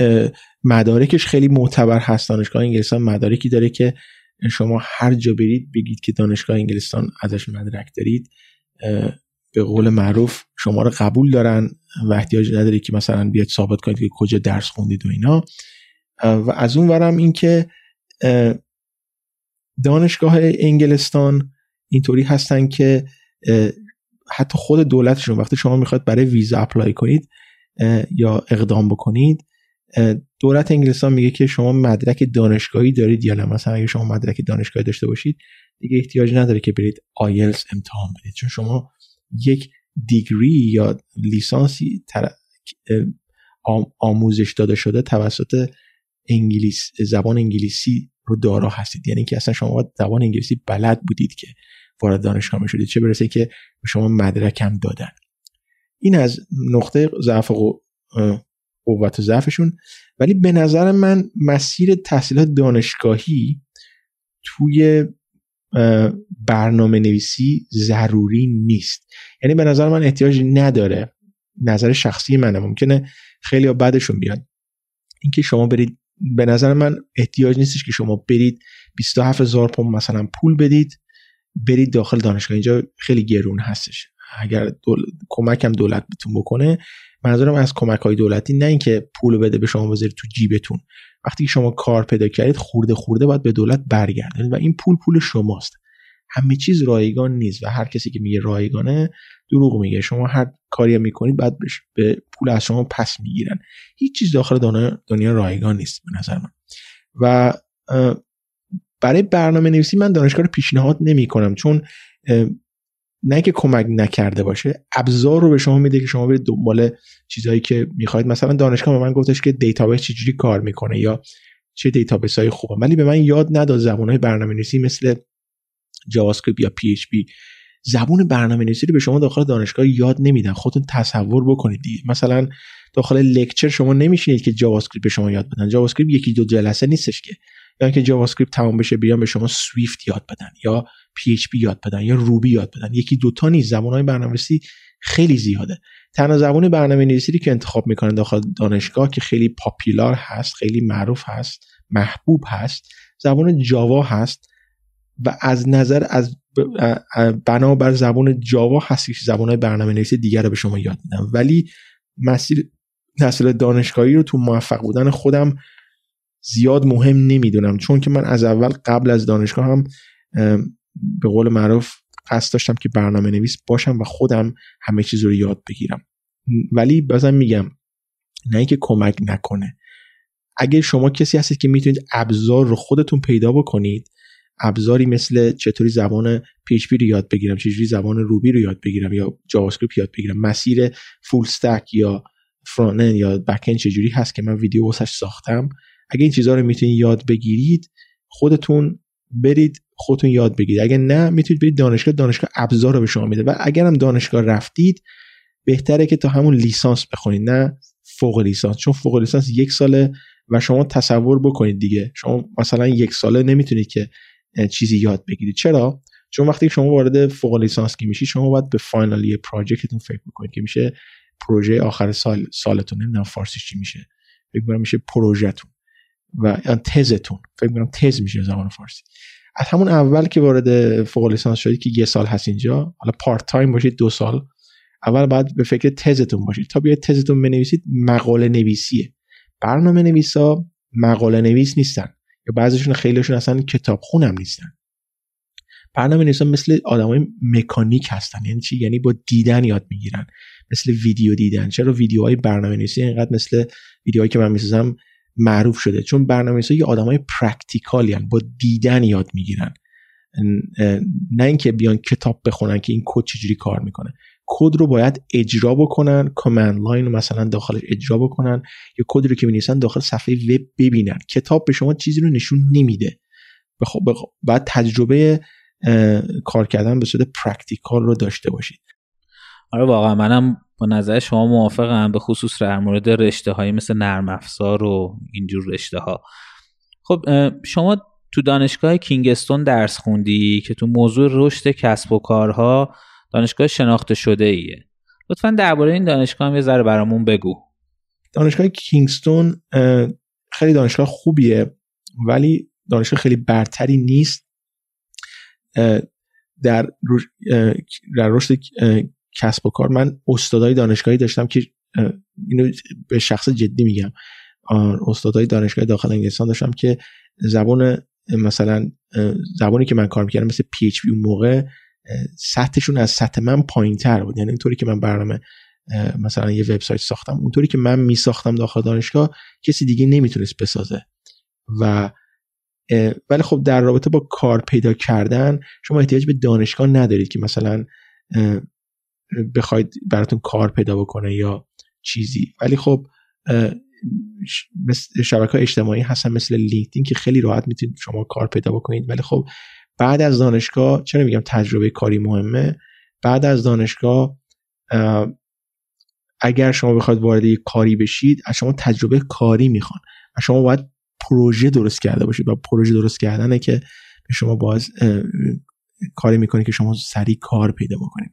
مدارکش خیلی معتبر هست دانشگاه انگلستان. مدارکی داره که شما هر جا برید بگید که دانشگاه انگلستان ازش مدرک دارید. به قول معروف شما رو قبول دارن. و احتیاج نداره که مثلا بیاد ثابت کنید که کجا درس خوندید و اینا. و از اون ورم این که دانشگاه انگلستان اینطوری هستن که حتی خود دولتشون وقتی شما می‌خواد برای ویزا اپلای کنید یا اقدام بکنید. دولت انگلستان میگه که شما مدرک دانشگاهی دارید یا نه. مثلا اگه شما مدرک دانشگاهی داشته باشید دیگه احتیاج نداره که برید آیلز امتحان بدید. چون شما یک دیگری یا لیسانسی آموزش داده شده توسط انگلیس زبان انگلیسی رو دارا هستید. یعنی که اصلا شما زبان انگلیسی بلد بودید که وارد دانشگاه شدید چه برسه که شما مدرک هم دادن. این از نقطه ضعف قوت ضعفشون. ولی به نظر من مسیر تحصیلات دانشگاهی توی برنامه نویسی ضروری نیست. یعنی به نظر من احتیاج نداره. نظر شخصی منه. ممکنه خیلی ها بعدشون بیاد اینکه شما برید به نظر من احتیاج نیستش که شما برید 27 هزار پوند مثلا پول بدید برید داخل دانشگاه. اینجا خیلی گرون هستش. اگر دول... کمک هم دولت بتون بکنه منظورم از کمک های دولتی نه اینکه پول بده به شما بذارید تو جیبتون. وقتی شما کار پیدا کردید خورده خورده باید به دولت برگردید و این پول پول شماست. همه چیز رایگان نیست و هر کسی که میگه رایگانه دروغ میگه. شما هر کاری می‌کنید بعد به پول از شما پس می‌گیرن. هیچ چیز داخل دنیا, دنیا رایگان نیست به نظر من. و برای برنامه نویسی من دانشگاه رو پیشنهاد نمی کنم چون نه که کمک نکرده باشه ابزار رو به شما میده که شما برید دنبال چیزهایی که می‌خواید. مثلا دانشگاه به من گفتش که database چجوری کار می‌کنه یا چه database های خوبه. ولی به من یاد نداد زبان های برنامه نویسی مثل Java یا PHP زبون برنامه نویسی رو به شما داخل دانشگاه یاد نمیدن. خودتون تصور بکنید مثلا داخل lecture شما نمیشینید که Java به شما یاد بدن. Java یکی دو جلسه نیستش که. یا اینکه JavaScript تمام بشه بیان به شما Swift یاد بدن یا PHP یاد بدن یا Ruby یاد بدن. یکی دوتا نیست. زبانهای برنامه‌نویسی خیلی زیاده. تنها زبان برنامه نویسی که انتخاب می‌کنن داخل دانشگاه که خیلی پاپیلار هست خیلی معروف هست محبوب هست زبان جاوا هست و از نظر از بنابر زبان جاوا هست که زبان برنامه نویسی دیگر رو به شما یاد میدم ولی مسیر تحصیل دانشگاهی رو تو موفق بودن خودم زیاد مهم نمی‌دونم. چون که من از اول قبل از دانشگاه هم به قول معروف قصد داشتم که برنامه نویس باشم و خودم همه چیز رو یاد بگیرم. ولی بازم میگم نه اینکه کمک نکنه. اگر شما کسی هستید که می‌تونید ابزار رو خودتون پیدا بکنید ابزاری مثل چطوری زبان PHP رو یاد بگیرم چجوری زبان روبی رو یاد بگیرم یا جاوا یاد بگیرم مسیر فول استک یا فرانت یا بک چجوری هست که من ویدیو واسش ساختم اگه این چیزها رو می‌تونید یاد بگیرید خودتون برید خودتون یاد بگیرید. اگه نه می‌تونید برید دانشگاه دانشگاه ابزار رو به شما میده. و اگرم دانشگاه رفتید بهتره که تا همون لیسانس بخونید نه فوق لیسانس. چون فوق لیسانس یک ساله و شما تصور بکنید دیگه. شما مثلا یک ساله نمی‌تونید که چیزی یاد بگیرید. چرا؟ چون وقتی شما وارد فوق لیسانس که میشی شما باید به فاینالی پراجکتتون فکر بکنید که میشه پروژه آخر سال سالتون نمی‌دونم فارسیش چی میشه. فکر میشه پروژهتون. و تزتون. فکر کنم تز میشه زبان فارسی. از همون اول که وارد فوق لیسانس شدید که یه سال هست اینجا حالا part time باشید دو سال. اول باید به فکر تزتون باشید. تا بیاید تزتون بنویسید مقاله نویسیه. برنامه نویسا مقاله نویس نیستن. یا بعضیشون خیلیشون اصلا کتاب خونم نیستن. برنامه نویسا مثل آدمای مکانیک هستن. یعنی چی؟ یعنی با دیدن یاد می‌گیرن. مثل ویدیو دیدن. چرا؟ ویدیوهای برنامه نویسی اینقدر مثل ویدیوهایی که من می‌سازم معروف شده. چون برنامه نویسا یه آدمای practical ی با دیدن یاد می‌گیرن. نه اینکه بیان کتاب بخونن که این کد چجوری کار می‌کنه. کد رو باید اجرا بکنن command line رو مثلا داخلش اجرا بکنن یا کد رو که می‌نویسن داخل صفحه وب ببینن. کتاب به شما چیزی رو نشون نمیده. بخ... بعد تجربه کار کردن به صورت practical رو داشته باشید. آره واقعا منم با نظر شما موافقم به خصوص در مورد رشته هایی مثل نرم افزار و اینجور رشته ها خب شما تو دانشگاه کینگستون درس خوندی که تو موضوع رشد کسب و کارها دانشگاه شناخته شده ایه لطفا درباره این دانشگاه هم یه ذره برامون بگو. دانشگاه کینگستون خیلی دانشگاه خوبیه ولی دانشگاه خیلی برتری نیست. در رشد کسب و کار. من استادای دانشگاهی داشتم که اینو به شخص جدی میگم. استادای دانشگاه داخل انگلستان داشتم که زبان مثلا زبانی که من کار می‌کردم مثل پی اچ اون موقع سطحشون از سطح من پایین تر بود. یعنی اینطوری که من برنامه مثلا یه وبسایت ساختم اونطوری که من می ساختم داخل دانشگاه کسی دیگه نمی‌تونست بسازه. و ولی خب در رابطه با کار پیدا کردن شما احتیاج به دانشگاه ندارید که مثلا بخواید براتون کار پیدا بکنه یا چیزی. ولی خب شبکه های اجتماعی هستن مثل لینکدین که خیلی راحت می‌تونید شما کار پیدا بکنید. ولی خب بعد از دانشگاه چرا میگم تجربه کاری مهمه؟ بعد از دانشگاه اگر شما بخواید وارد یک کاری بشید از شما تجربه کاری می‌خوان. و شما باید پروژه درست کرده باشید. و پروژه درست کردنه که به شما باز کاری می‌کنه که شما سریع کار پیدا بکنید.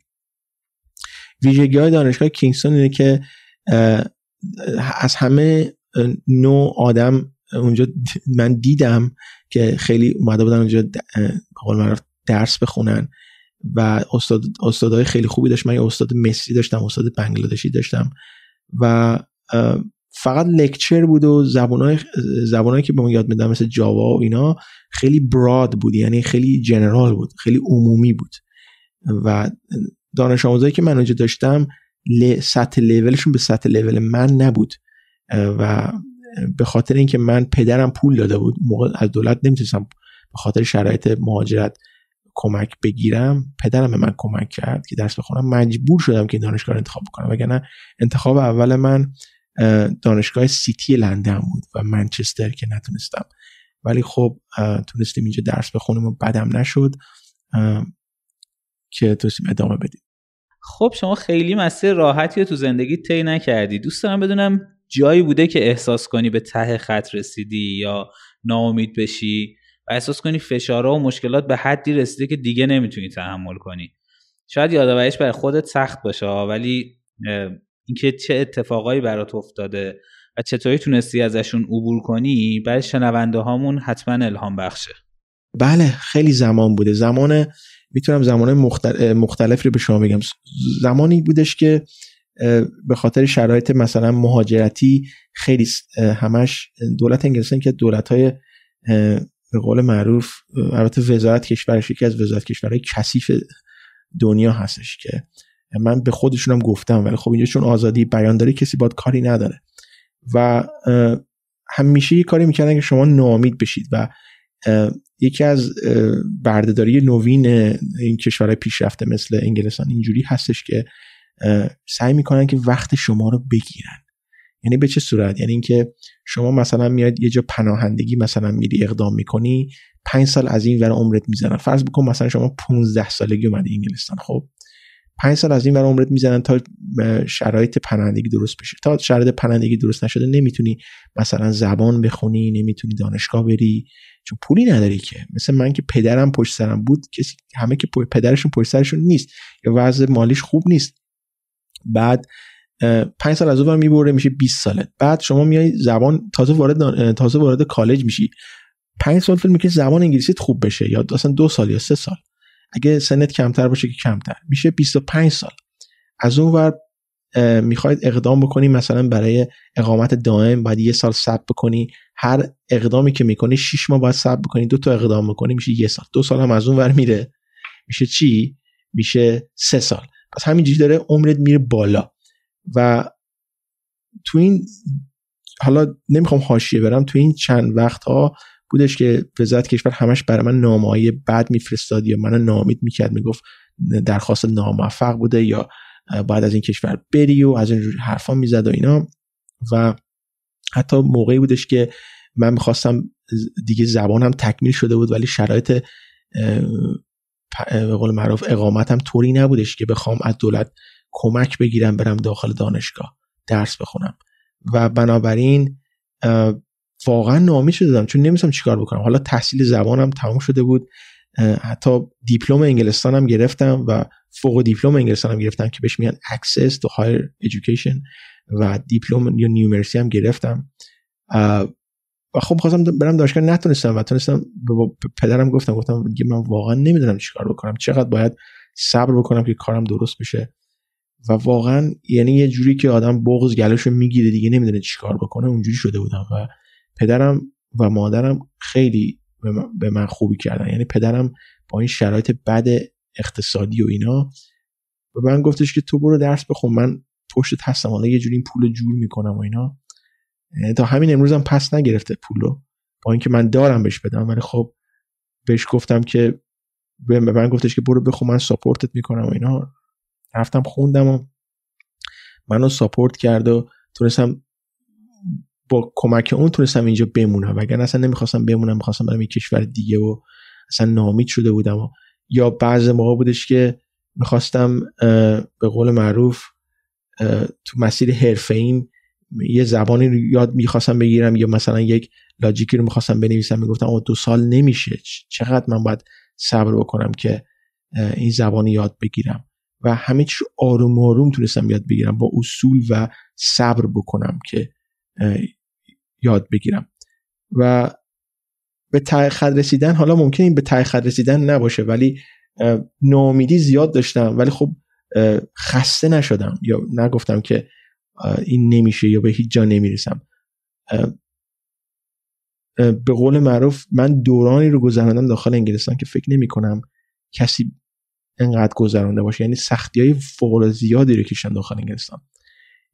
ویژگی های دانشگاه کینگستون اینه که از همه نوع آدم اونجا من دیدم که خیلی اومده بودن اونجا درس بخونن و استاد استادای خیلی خوبی داشت. من یه استاد مصری داشتم استاد بنگلادشی داشتم و فقط لکچر بود و زبانهای زبانایی که به ما یاد میدن مثل جاوا و اینا خیلی براد بود یعنی خیلی جنرال بود خیلی عمومی بود و دانش آموزایی که من اونجا داشتم سطح لولشون به سطح لول من نبود. و به خاطر اینکه من پدرم پول داده بود موقع از دولت نمی‌تونستم به خاطر شرایط مهاجرت کمک بگیرم پدرم به من کمک کرد که درس بخونم. مجبور شدم که دانشگاه رو انتخاب بکنم وگرنه انتخاب اول من دانشگاه سیتی لندن بود و منچستر که نتونستم. ولی خب تونستیم اینجا درس بخونیم و بدم نشد که تونستیم ادامه بدیم. خب شما خیلی مسیر راحتی رو تو زندگی طی نکردی. دوست دارم بدونم جایی بوده که احساس کنی به ته خط رسیدی یا ناامید بشی و احساس کنی فشارها و مشکلات به حدی رسیده که دیگه نمی‌تونی تحمل کنی. شاید یادآوریش برای خودت سخت باشه ولی اینکه چه اتفاقایی برات افتاده و چطوری تونستی ازشون عبور کنی برای شنونده هامون حتما الهام بخشه. بله خیلی زمان بوده. زمان می‌تونم زمان مختلف رو به شما بگم. زمانی بودش که به خاطر شرایط مثلا مهاجرتی خیلی همش دولت انگلستان که دولت های به قول معروف البته وزارت کشورش یکی از وزارت کشورهای کثیف دنیا هستش که من به خودشونم گفتم ولی خب اینجا چون آزادی بیان داره کسی باید کاری نداره. و همیشه یه کاری می‌کردن که شما ناامید بشید و یکی از بردهداری نوین این کشورهای پیشرفته مثل انگلستان اینجوری هستش که سعی می‌کنن که وقت شما رو بگیرن. یعنی به چه صورت؟ یعنی اینکه شما مثلا میاد یه جا پناهندگی مثلا میری اقدام می‌کنی پنج سال از این ور عمرت می‌زنن فرض بکن مثلا شما 15 سالگی اومدی انگلستان خب؟ پنج سال از این ور عمرت می‌زنن تا شرایط پناهندگی درست بشه. تا شرایط پناهندگی درست نشده نمی‌تونی مثلا زبان بخونی نمی‌تونی دانشگاه بری. چون پولی نداری که. مثل من که پدرم پشت سرم بود کسی همه که پدرشون پشت سرشون نیست. یا وضع مالیش خوب نیست. بعد پنج سال از اون می‌بره میشه 20 ساله. بعد شما میای زبان تازه وارد تازه وارد کالج میشی. پنج سال فکر می‌کنی زبان انگلیسیت خوب بشه یا اصلا دو سال یا سه سال. اگه سنت کمتر باشه که کمتر. میشه 25 سال. از اون ور می‌خواید اقدام بکنی مثلا برای اقامت دائم باید یه سال صبر بکنی. هر اقدامی که می‌کنی 6 ماه باید صبر بکنی دو تا اقدام بکنی میشه یه سال. دو سال هم از اون ور میره. میشه چی؟ میشه سه سال. پس همینجوری داره عمرت میره بالا. و تو این حالا نمی‌خوام حاشیه برم تو این چند وقت ها بودش که وزارت کشور همش برای من نامه بد میفرستاد یا منو نامید می‌کرد می‌گفت درخواست ناموفق بوده یا باید از این کشور بری و از این حرفا می‌زد و اینا. و حتی موقعی بودش که من می‌خواستم دیگه زبانم تکمیل شده بود ولی شرایط به قول معروف اقامتم طوری نبودش که بخوام از دولت کمک بگیرم برم داخل دانشگاه درس بخونم. و بنابراین واقعا ناامید شدم چون نمیستم چیکار بکنم. حالا تحصیل زبانم تموم شده بود حتی دیپلم انگلستانم گرفتم و فوق دیپلم انگلستانم گرفتم که بهش میگن access to higher education و دیپلم یا نیومرسی هم گرفتم. و خب خواستم برم دانشگاه نتونستم و تونستم به پدرم گفتم گفتم من واقعا نمی‌دونم چیکار بکنم چقدر باید صبر بکنم که کارم درست بشه. و واقعا یعنی یه جوری که آدم بغض گلوشو می‌گیره دیگه نمی‌دونه چیکار بکنه اونجوری شده بودم و پدرم و مادرم خیلی به من خوبی کردن. یعنی پدرم با این شرایط بد اقتصادی و اینا به من گفتش که تو برو درس بخون من پشت هستم حالا یه جوری این پول جور می‌کنم و اینا. یعنی تا همین امروزم پس نگرفته پولو با اینکه من دارم بهش بدم ولی خب بهش گفتم که به من گفتش که برو بخون من ساپورتت می‌کنم و اینا. رفتم خوندم و منو ساپورت کرد و تونستم با کمک اون تونستم اینجا بمونم. وگرنه اصلا نمی‌خواستم بمونم می‌خواستم برم یک کشور دیگه و اصلا نامید شده بودم و یا بعض موقع بودش که می‌خواستم به قول معروف تو مسیر حرفه این یه زبانی رو یاد می‌خواستم بگیرم یا مثلا یک لاجیکی رو می‌خواستم بنویسم. می‌گفتم دو سال نمیشه. چقدر من باید صبر بکنم که این زبانی یاد بگیرم؟ و همه چیز آروم آروم تونستم یاد بگیرم با اصول و صبر بکنم که یاد بگیرم. و به خد رسیدن حالا ممکن این به خد رسیدن نباشه ولی ناامیدی زیاد داشتم. ولی خب خسته نشدم. یا نگفتم که این نمیشه یا به هیچ جا نمی‌رسم. به قول معروف من دورانی رو گذراندم داخل انگلستان که فکر نمی کنم کسی انقدر گذرانده باشه. یعنی سختی های فوق زیادی رو کشیدم داخل انگلستان.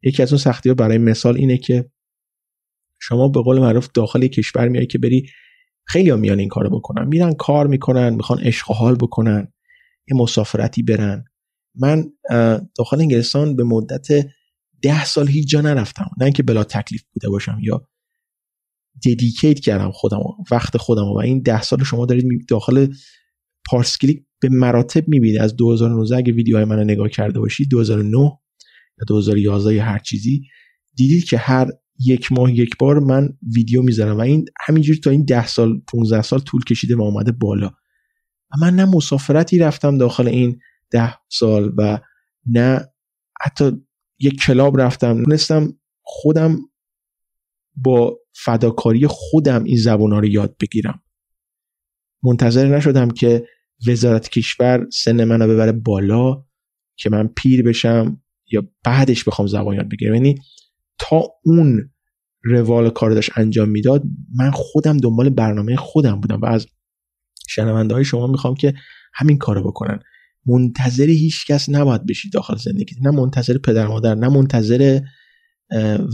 یکی از اون سختی ها برای مثال اینه که شما به قول معروف داخل کشور میای که بری خیلی ها میان این کارو بکنن. میرن کار می‌کنن می‌خوان عشق حال بکنن یه مسافرتی برن. من داخل انگلستان به مدت ده سال هیچ جا نرفتم. نه اینکه بلا تکلیف بوده باشم یا ددیکیت کردم خودم وقت خودم و این ده سال شما دارید داخل پارسکلیک به مراتب می‌بینید. از 2019 اگه ویدیوهای من رو نگاه کرده باشید 2009 یا 2011 یا هر چیزی دیدید که هر یک ماه یک بار من ویدیو می‌ذارم و این همینجوری تا این ده سال 15 سال طول کشیده و آمده بالا. و من نه مسافرتی رفتم داخل این ده سال و نه حتی یک کلاب رفتم. نستم خودم با فداکاری خودم این زبان ها رو یاد بگیرم. منتظر نشدم که وزارت کشور سن منو ببره بالا که من پیر بشم یا بعدش بخوام زبان یاد بگیرم. یعنی تا اون روال کار داشت انجام می‌داد من خودم دنبال برنامه خودم بودم و از شنونده های شما می‌خوام که همین کارو بکنن. منتظر هیچ کس نباید بشید داخل زندگی نه منتظر پدر مادر نه منتظر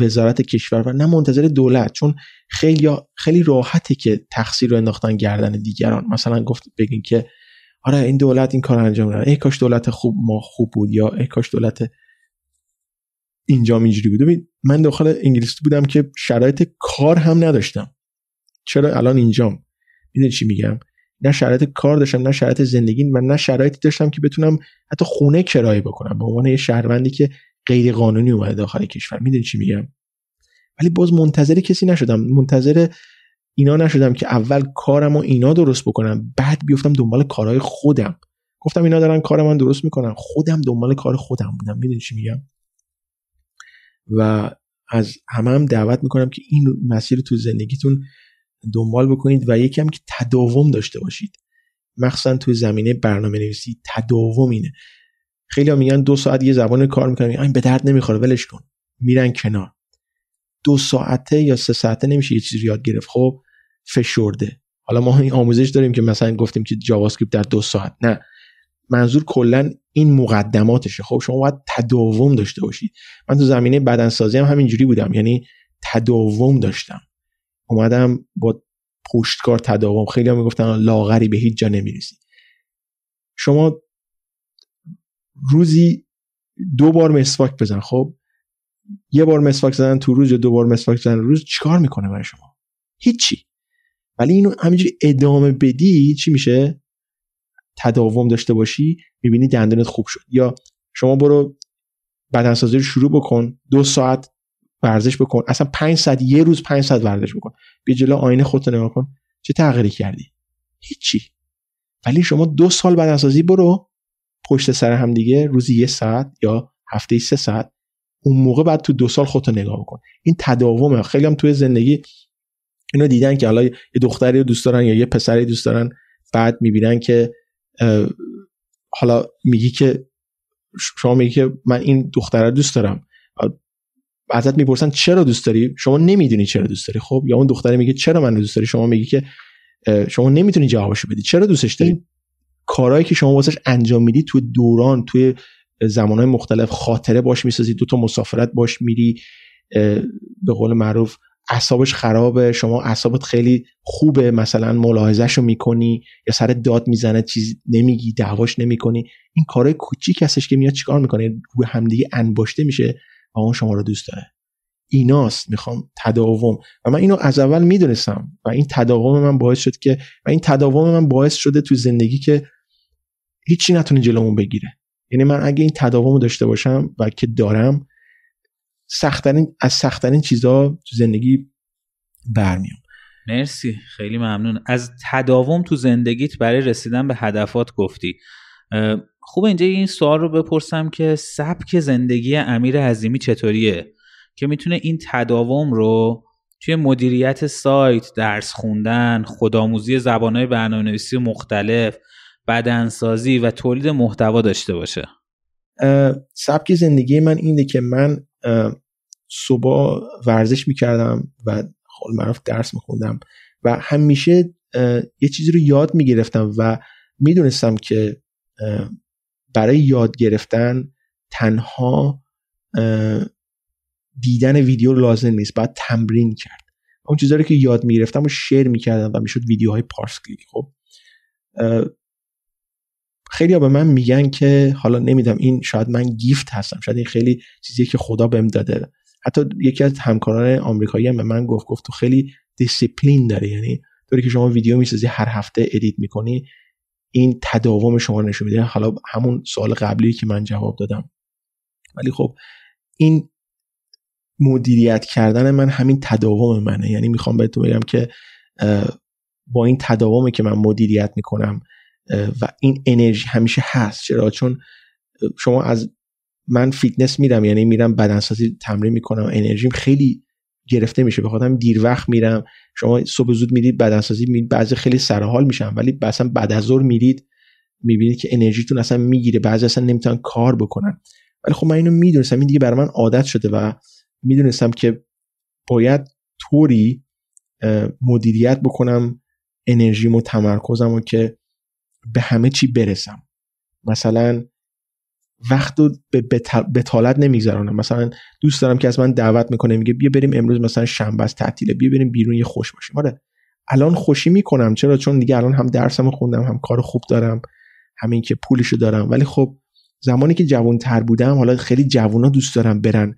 وزارت کشور و نه منتظر دولت. چون خیلی خیلی راحته که تقصیر رو انداختن گردن دیگران. مثلا گفت بگین که آره این دولت این کار انجام داد ای کاش دولت خوب ما خوب بود یا ای کاش دولت اینجا اینجوری بود. من داخل انگلیس بودم که شرایط کار هم نداشتم. چرا الان اینجام می‌دونی چی میگم؟ نه شرایط کار داشتم نه شرایط زندگی و نه شرایطی داشتم که بتونم حتی خونه کرایه بکنم. به عنوان یه شهروندی که غیر قانونی اومده داخل کشور. می‌دونی چی میگم؟ ولی باز منتظر کسی نشدم. منتظر اینا نشدم که اول کارم و اینا درست بکنم بعد بیفتم دنبال کارهای خودم. گفتم اینا دارن کار من درست می‌کنن. خودم دنبال کار خودم بودم. می‌دونی چی میگم؟ و از همه هم دعوت می‌کنم که این مسیر تو زندگیتون دنبال بکنید و یکم که تداوم داشته باشید. مخصوصا تو زمینه برنامه نویسی تداوم اینه. خیلی میگن دو ساعت یه زبان کار می‌کنن این به درد نمی‌خوره ولش کن. میرن کنار. دو ساعته یا سه ساعته نمیشه یه چیزی یاد گرفت. خب فشرده. حالا ما این آموزش داریم که مثلا گفتیم که جاوا در دو ساعت. نه. منظور کلا این مقدماتشه. خب شما باید تداوم داشته باشید. من تو زمینه بدنسازی هم همینجوری بودم یعنی تداوم داشتم. اومدم با پشتکار تداوم. خیلی هم می‌گفتن لاغری به هیچ جا نمی‌رسی. شما روزی دو بار مسواک بزن. خب یه بار مسواک زدن تو روز یا دو بار مسواک زدن روز چیکار می‌کنه برای شما؟ هیچی. ولی اینو همینجوری ادامه بدی چی میشه؟ تداوم داشته باشی می‌بینی دندونت خوب شد. یا شما برو بدنسازی رو شروع بکن دو ساعت ورزش بکن اصلا پنج ساعت یه روز پنج ساعت ورزش بکن. بیا جلو آینه خودت نگاه کن. چه تغییری کردی؟ هیچی. ولی شما دو سال بدنسازی برو پشت سر هم دیگه روزی یه ساعت یا هفته سه ساعت اون موقع بعد تو دو سال خودت نگاه بکن. این تداومه. خیلی هم توی زندگی اینو دیدن که حالا یه دختری رو دوست دارن یا یه پسری دوست دارن بعد می‌بینن که حالا میگی که شما میگی که من این دختر رو دوست دارم. ازت می‌پرسن چرا دوست داری؟ شما نمی‌دونی چرا دوست داری خب؟ یا اون دختره میگه چرا من دوست داری؟ شما میگی که شما نمی‌تونی جوابشو بدی. چرا دوستش داری؟ کارهایی که شما واسش انجام میدی تو دوران توی زمانهای مختلف خاطره باش می‌سازی دو تا مسافرت باش میری به قول معروف اعصابش خرابه شما اعصابت خیلی خوبه مثلا رو می‌کنی یا سر داد می‌زنه چیز نمیگی دعواش نمی‌کنی. این کارهای کوچیک هستش که میاد چیکار می‌کنه؟ روی همدیگه انباشته میشه و اون شما رو دوست داره. ایناست می‌خوام تداوم. و من اینو از اول می‌دونستم و این تداوم من باعث شد که و این تداوم من باعث شده تو زندگی که هیچی نتونه جلومون بگیره. یعنی من اگه این تداوم داشته باشم و که دارم سختترین از سختترین چیزها تو زندگی برمیام. مرسی. خیلی ممنون. از تداوم تو زندگیت برای رسیدن به هدفات گفتی. خوب اینجا این سوال رو بپرسم که سبک زندگی امیر عظیمی چطوریه؟ که می‌تونه این تداوم رو توی مدیریت سایت، درس خوندن، خودآموزی زبانهای برنامه‌نویسی مختلف، بدنسازی و تولید محتوا داشته باشه. سبک زندگی من اینه که من صبح ورزش می‌کردم و خود معروف درس میخوندم و همیشه یه چیزی رو یاد می‌گرفتم و می‌دونستم که برای یاد گرفتن تنها دیدن ویدیو لازم نیست باید تمرین کرد. اون چیزهایی که یاد می‌گرفتم و share می‌کردم و می‌شد ویدیوهای پارس کلیک. خب خیلی ها به من میگن که حالا نمیدم این شاید من gifted هستم شاید این خیلی چیزی که خدا بهم داده. حتی یکی از همکاران آمریکایی هم به من گفت گفت تو خیلی دیسیپلین داره یعنی طوری که شما ویدیو می‌سازی هر هفته edit می‌کنی این تداوم شما نشون میده. حالا همون سوال قبلی که من جواب دادم. ولی خب این مدیریت کردن من همین تداوم منه. یعنی می‌خوام بهتون بگم که با این تداومی که من مدیریت می‌کنم و این انرژی همیشه هست. چرا؟ چون شما از من فیتنس میرم یعنی میرم بدنسازی تمرین می‌کنم انرژیم خیلی گرفته میشه. بخاطر دیر وقت میرم. شما صبح زود میرید بدنسازی میرید بعضی خیلی سرحال میشن ولی اصلا بعد از ظهر میرید می‌بینید که انرژیتون اصلا می‌گیره. بعضی اصلا نمی‌تونن کار بکنن. ولی خب من اینو می‌دونستم. این دیگه برای من عادت شده و می‌دونستم که باید طوری مدیریت بکنم انرژیمو و تمرکزم و که به همه چی برسم. مثلا وقت رو به بتالت نمیگذرانم مثلا دوست دارم که از من دعوت می‌کنه میگه بیا بریم امروز مثلا شنبه است تعطیله بیا بریم بیرون یه خوش باشیم. آره. الان خوشی می‌کنم. چرا؟ چون دیگه الان هم درسمو خوندم هم کار خوب دارم همین که پولشو دارم. ولی خب زمانی که جوان تر بودم حالا خیلی جوونا دوست دارم برن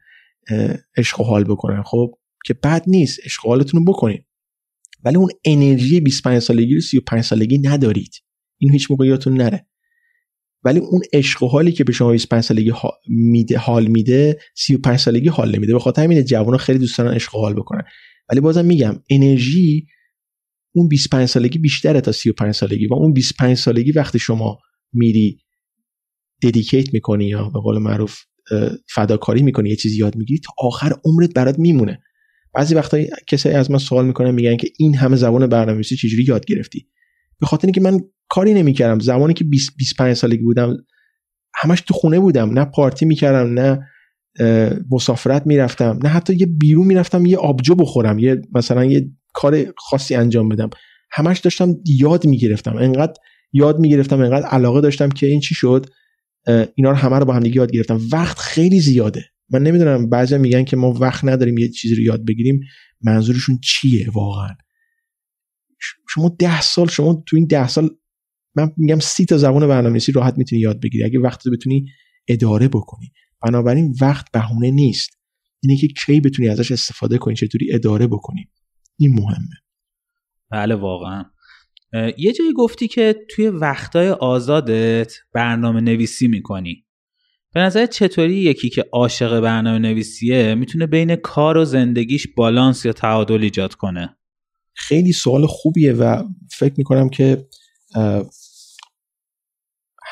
عشق و حال بکنن. خب که بد نیست. عشق حالتون رو بکنید ولی اون انرژی 25 سالگی رو 35 سالگی ندارید. این هیچ موقع یادتون نره. ولی اون عشق و حالی که به شما 25 سالگی میده حال میده 35 سالگی حال نمیده. به خاطر همین جوونا خیلی دوست دارن عشق و حال بکنن. ولی بازم میگم انرژی اون 25 سالگی بیشتره تا 35 سالگی و اون 25 سالگی وقتی شما میری ددیکیت می‌کنی یا به قول معروف فداکاری می‌کنی یه چیزی یاد می‌گیری تا آخر عمرت برات میمونه. بعضی وقتا کسایی از من سوال می‌کنن میگن که این همه زبان برنامه‌نویسی چجوری یاد گرفتی؟ به خاطر اینکه من کاری نمی‌کردم. زمانی که 20 25 سالگی بودم همش تو خونه بودم. نه پارتی می‌کردم نه مسافرت می‌رفتم نه حتی یه بیرون می‌رفتم یه آبجو بخورم یه مثلا یه کار خاصی انجام بدم. همش داشتم یاد می‌گرفتم. انقدر یاد می‌گرفتم انقدر علاقه داشتم که این چی شد اینا رو همه رو با هم یاد گرفتم. وقت خیلی زیاده. من نمی‌دونم بعضی میگن که ما وقت نداریم یه چیزی رو یاد بگیریم. منظورشون چیه واقعا؟ شما ده سال شما تو این ده سال من میگم سی تا زبان برنامه‌نویسی راحت می‌تونی یاد بگیری. اگه وقت بتونی اداره بکنی. بنابراین وقت بهونه نیست. اینه که کی بتونی ازش استفاده کنی چطوری اداره بکنی. این مهمه. بله واقعا. یه جایی گفتی که توی وقتای آزادت برنامه نویسی می‌کنی. به نظر چطوری یکی که عاشق برنامه نویسیه می‌تونه بین کار و زندگیش بالانس یا تعادل ایجاد کنه؟ خیلی سوال خوبیه و فکر می‌کنم که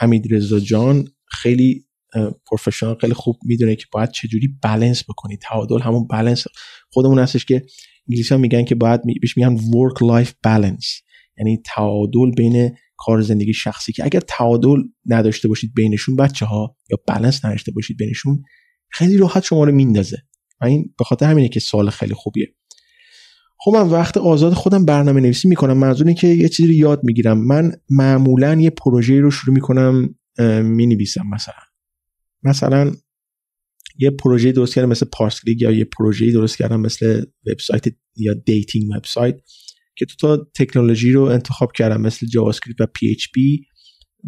حمید رضا جان خیلی پروفشنال خیلی خوب می‌دونه که باید چجوری بالانس بکنی. تعادل همون بالانس خودمون هستش که انگلیسی ها میگن که باید بهش میگن work life balance. یعنی تعادل بین کار زندگی شخصی که اگر تعادل نداشته باشید بینشون بچه ها یا بالانس نداشته باشید بینشون خیلی راحت شما رو میندازه. و این به خاطر همینه که سوال خیلی خوبیه. خب من وقت آزاد خودم برنامه نویسی می‌کنم. منظور که یه چیزی رو یاد می‌گیرم. من معمولا یه پروژه رو شروع می‌کنم می‌نویسم مثلا. مثلا یه پروژه درست کردم مثل پارسکلیک یا یه پروژه درست کردم مثل وبسایت یا dating website که تو تا تکنولوژی رو انتخاب کردم مثل JavaScript و PHP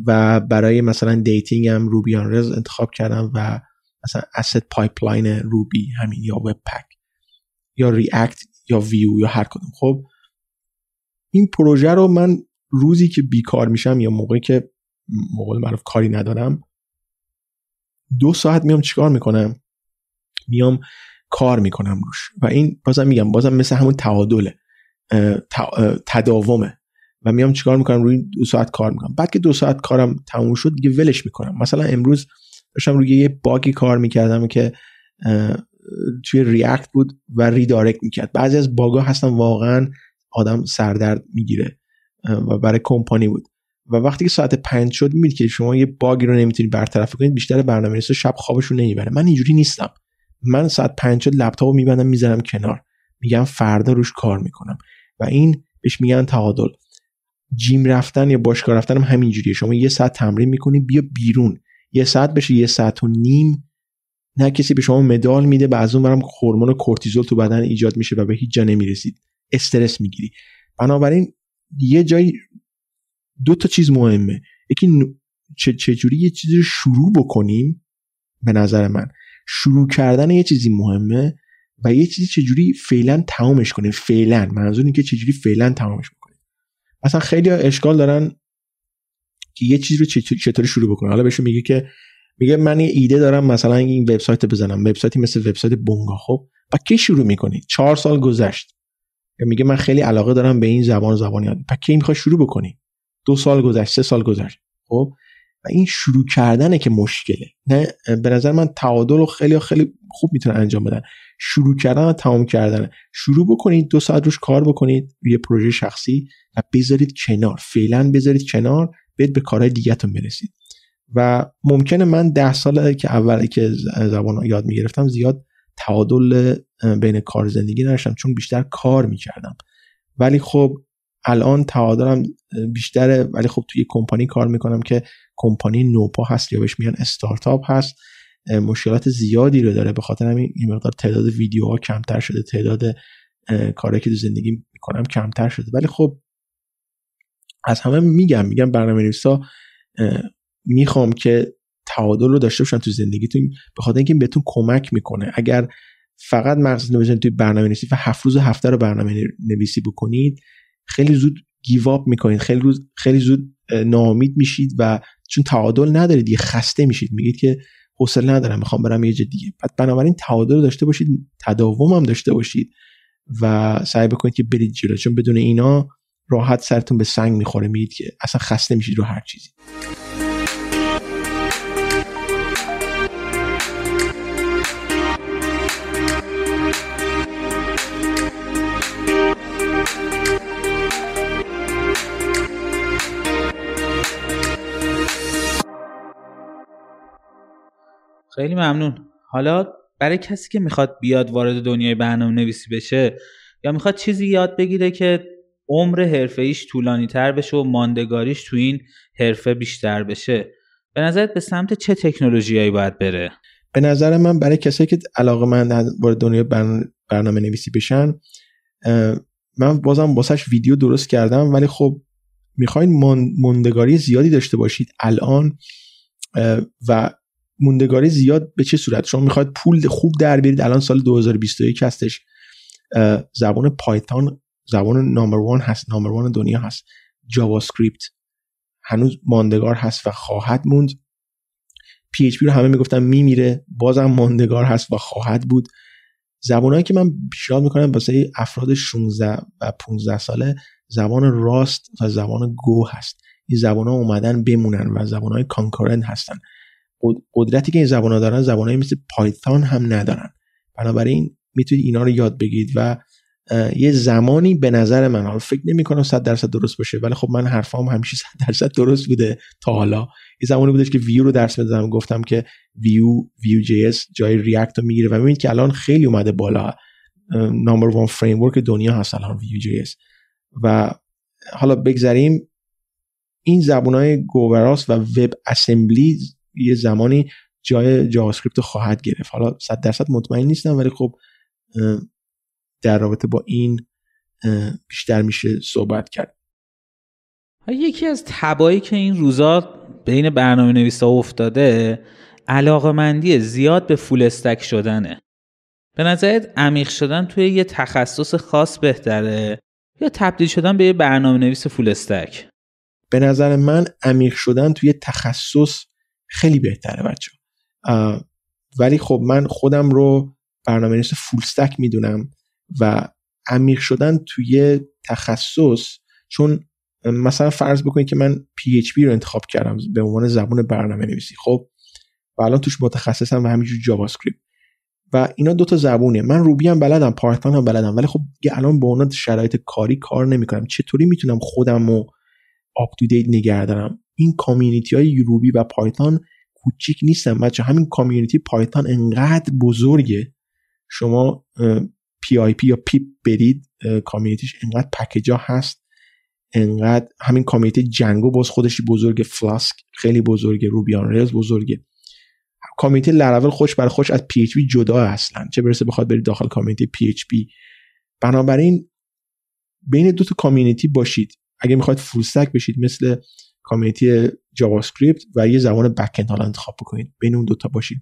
و برای مثلا dating هم Ruby on Rails انتخاب کردم و مثلا asset pipeline Ruby همین یا Webpack یا React یا ویو یا هر کدوم. خب این پروژه رو من روزی که بیکار میشم یا موقعی که موقع معروف کاری ندارم دو ساعت میام چیکار می‌کنم؟ میام کار می‌کنم روش. و این بازم میگم بازم مثل همون تعادله تداومه. و میام چیکار می‌کنم؟ روی دو ساعت کار می‌کنم. بعد که دو ساعت کارم تموم شد دیگه ولش می‌کنم. مثلا امروز داشتم روی یه باگی کار می‌کردم که توی React بود و redirect می‌کرد. بعضی از باگا هستن واقعا آدم سردرد می‌گیره و برای کمپانی بود. و وقتی که ساعت پنج شد می‌بینید که شما یه باگی رو نمی‌تونید برطرف کنید بیشتر برنامه نویسا شب خوابشون نمی‌بره. من اینجوری نیستم. من ساعت پنج شد لپتاپ رو میبندم می‌ذارم کنار. میگم فردا روش کار می‌کنم. و این بهش میگن تعادل. جیم رفتن یا باشگاه رفتن هم همینجوریه. شما یه ساعت تمرین می‌کنی بیا بیرون. یه ساعت بشه یه ساعت و نیم نه کسی به شما مدال میده و از اون برم هورمون کورتیزول تو بدن ایجاد میشه و به هیچ جا نمی‌رسید. استرس می‌گیری. بنابراین یه جایی دو تا چیز مهمه. یکی چجوری یه چیزی رو شروع بکنیم؟ به نظر من. شروع کردن یه چیزی مهمه و یه چیزی چجوری فعلا تمامش کنیم. فعلا. منظور اینه که چجوری فعلا تمامش بکنیم. مثلا خیلی اشکال دارن که یه چیزی رو چطوری شروع بکنه حالا بهشون میگه که میگه من یه ایده دارم مثلا این وبسایت بزنم. وبسایتی مثل وبسایت بونگا خب؟ با کی شروع می‌کنی؟ چهار سال گذشت. یا میگه من خیلی علاقه دارم به این زبان زبان یاد. پس کی می‌خوای شروع بکنی؟ دو سال گذشت سه سال گذشت. خب؟ و این شروع کردنه که مشکله. نه به نظر من تعادل رو خیلی خیلی خوب می‌تونه انجام بدن. شروع کردن و تمام کردن. شروع بکنید دو ساعت روش کار بکنید یه پروژه شخصی و بذارید کنار. فعلا بذارید کنار بید به کارهای دیگهتون برسید. و ممکنه من ده ساله که اولی که زبان یاد می‌گرفتم زیاد تعادل بین کار زندگی نداشتم چون بیشتر کار می‌کردم. ولی خب الان تعادلم بیشتره ولی خب توی کمپانی کار می‌کنم که کمپانی نوپا هست یا بهش میگن استارتاپ هست. مشکلات زیادی رو داره به خاطر همین این مقدار تعداد ویدیوها کمتر شده تعداد کاری که تو زندگی می‌کنم کمتر شده. ولی خب از همه میگم میگم برنامه نویسا می‌خوام که تعادل رو داشته باشن تو زندگیتون به خاطر اینکه بهتون کمک می‌کنه. اگر فقط مغز نویسن توی برنامه نویسی و هفت روز هفته رو برنامه نویسی بکنید خیلی زود گیواب می‌کنید. خیلی روز خیلی زود ناامید میشید و چون تعادل ندارید دیگه خسته میشید. میگید که حوصله ندارم می‌خوام برم یه جا دیگه. پس بنابراین تعادل داشته باشید تداوم هم داشته باشید و سعی بکنید که برید جلو. چون بدون اینا راحت سرتون به سنگ می‌خوره. میگید که اصلا خسته میشید رو هر چیزی. خیلی ممنون. حالا برای کسی که می‌خواد بیاد وارد دنیای برنامه نویسی بشه یا می‌خواد چیزی یاد بگیره که عمر حرفه ایش طولانی تر بشه و ماندگاریش تو این حرفه بیشتر بشه به نظرت به سمت چه تکنولوژیایی باید بره؟ به نظر من برای کسایی که علاقه من وارد دنیای برنامه نویسی بشن من بازم باسش ویدیو درست کردم ولی خب می‌خواین ماندگاری زیادی داشته باشید الان و موندگاری زیاد به چه صورت؟ شما می‌خواید پول خوب در بیارید. الان سال 2021 هستش. زبان Python زبان number one هست number one دنیا هست. JavaScript هنوز ماندگار هست و خواهد موند. PHP رو همه می‌گفتن میمیره. بازم ماندگار هست و خواهد بود. زبانهایی که من پیشنهاد می‌کنم واسه افراد 16 و 15 ساله زبان Rust و زبان Go هست. این زبان ها اومدن بمونن و زبان های concurrent هستن. قدرتی که این زبان ها دارن زبان های مثل Python هم ندارن. بنابراین می‌تونید اینا رو یاد بگیرید و یه زمانی به نظر من حالا فکر نمی کنم 100 درصد درست باشه ولی خب من حرفام همیشه 100 درصد درست بوده تا حالا. یه زمانی بودش که ویو رو درس می‌دادم گفتم که Vue Vue JS جای React رو می‌گیره و می‌بینید که الان خیلی اومده بالا. number one frame دنیا هست الان Vue JS و حالا بگذریم. این زبان های Go و Rust و WebAssembly یه زمانی جای JavaScript خواهد گرفت. حالا 100 درصد مطمئن نیستم ولی خب در رابطه با این بیشتر میشه صحبت کرد. یکی از تب‌هایی که این روزا بین برنامه نویسا افتاده علاقه مندی زیاد به full stack شدنه. به نظرت عمیق شدن توی یه تخصص خاص بهتره یا تبدیل شدن به یه برنامه نویس فول استک؟ به نظر من عمیق شدن توی تخصص خیلی بهتره بچه ولی خب من خودم رو برنامه نویس فول استک می‌دونم و عمیق شدن توی تخصص چون مثلا فرض بکنید که من PHP رو انتخاب کردم به عنوان زبان برنامه نویسی. خب و الان توش متخصصم و همینجور JavaScript و اینا دوتا زبونه. من Ruby هم بلدم Python هم بلدم ولی خب الان با اونا شرایط کاری کار نمی‌کنم. چطوری می‌تونم خودم رو update نگه دارم؟ این community های Ruby و Python کوچیک نیستن بچه. همین community Python انقدر بزرگه. شما PIP یا pip برید community ش انقدر package ا هست. انقدر همین community Django باز خودش بزرگه. Flask خیلی بزرگه. Ruby on Rails بزرگه. community Laravel خودش برای خودش از PHP جدا اصلا. چه برسه بخواد برید داخل community PHP بنابراین بین دو تا community باشید. اگه می‌خواید full بشید مثل community JavaScript و یه زبان back حالا انتخاب بکنید. بین اون دوتا باشید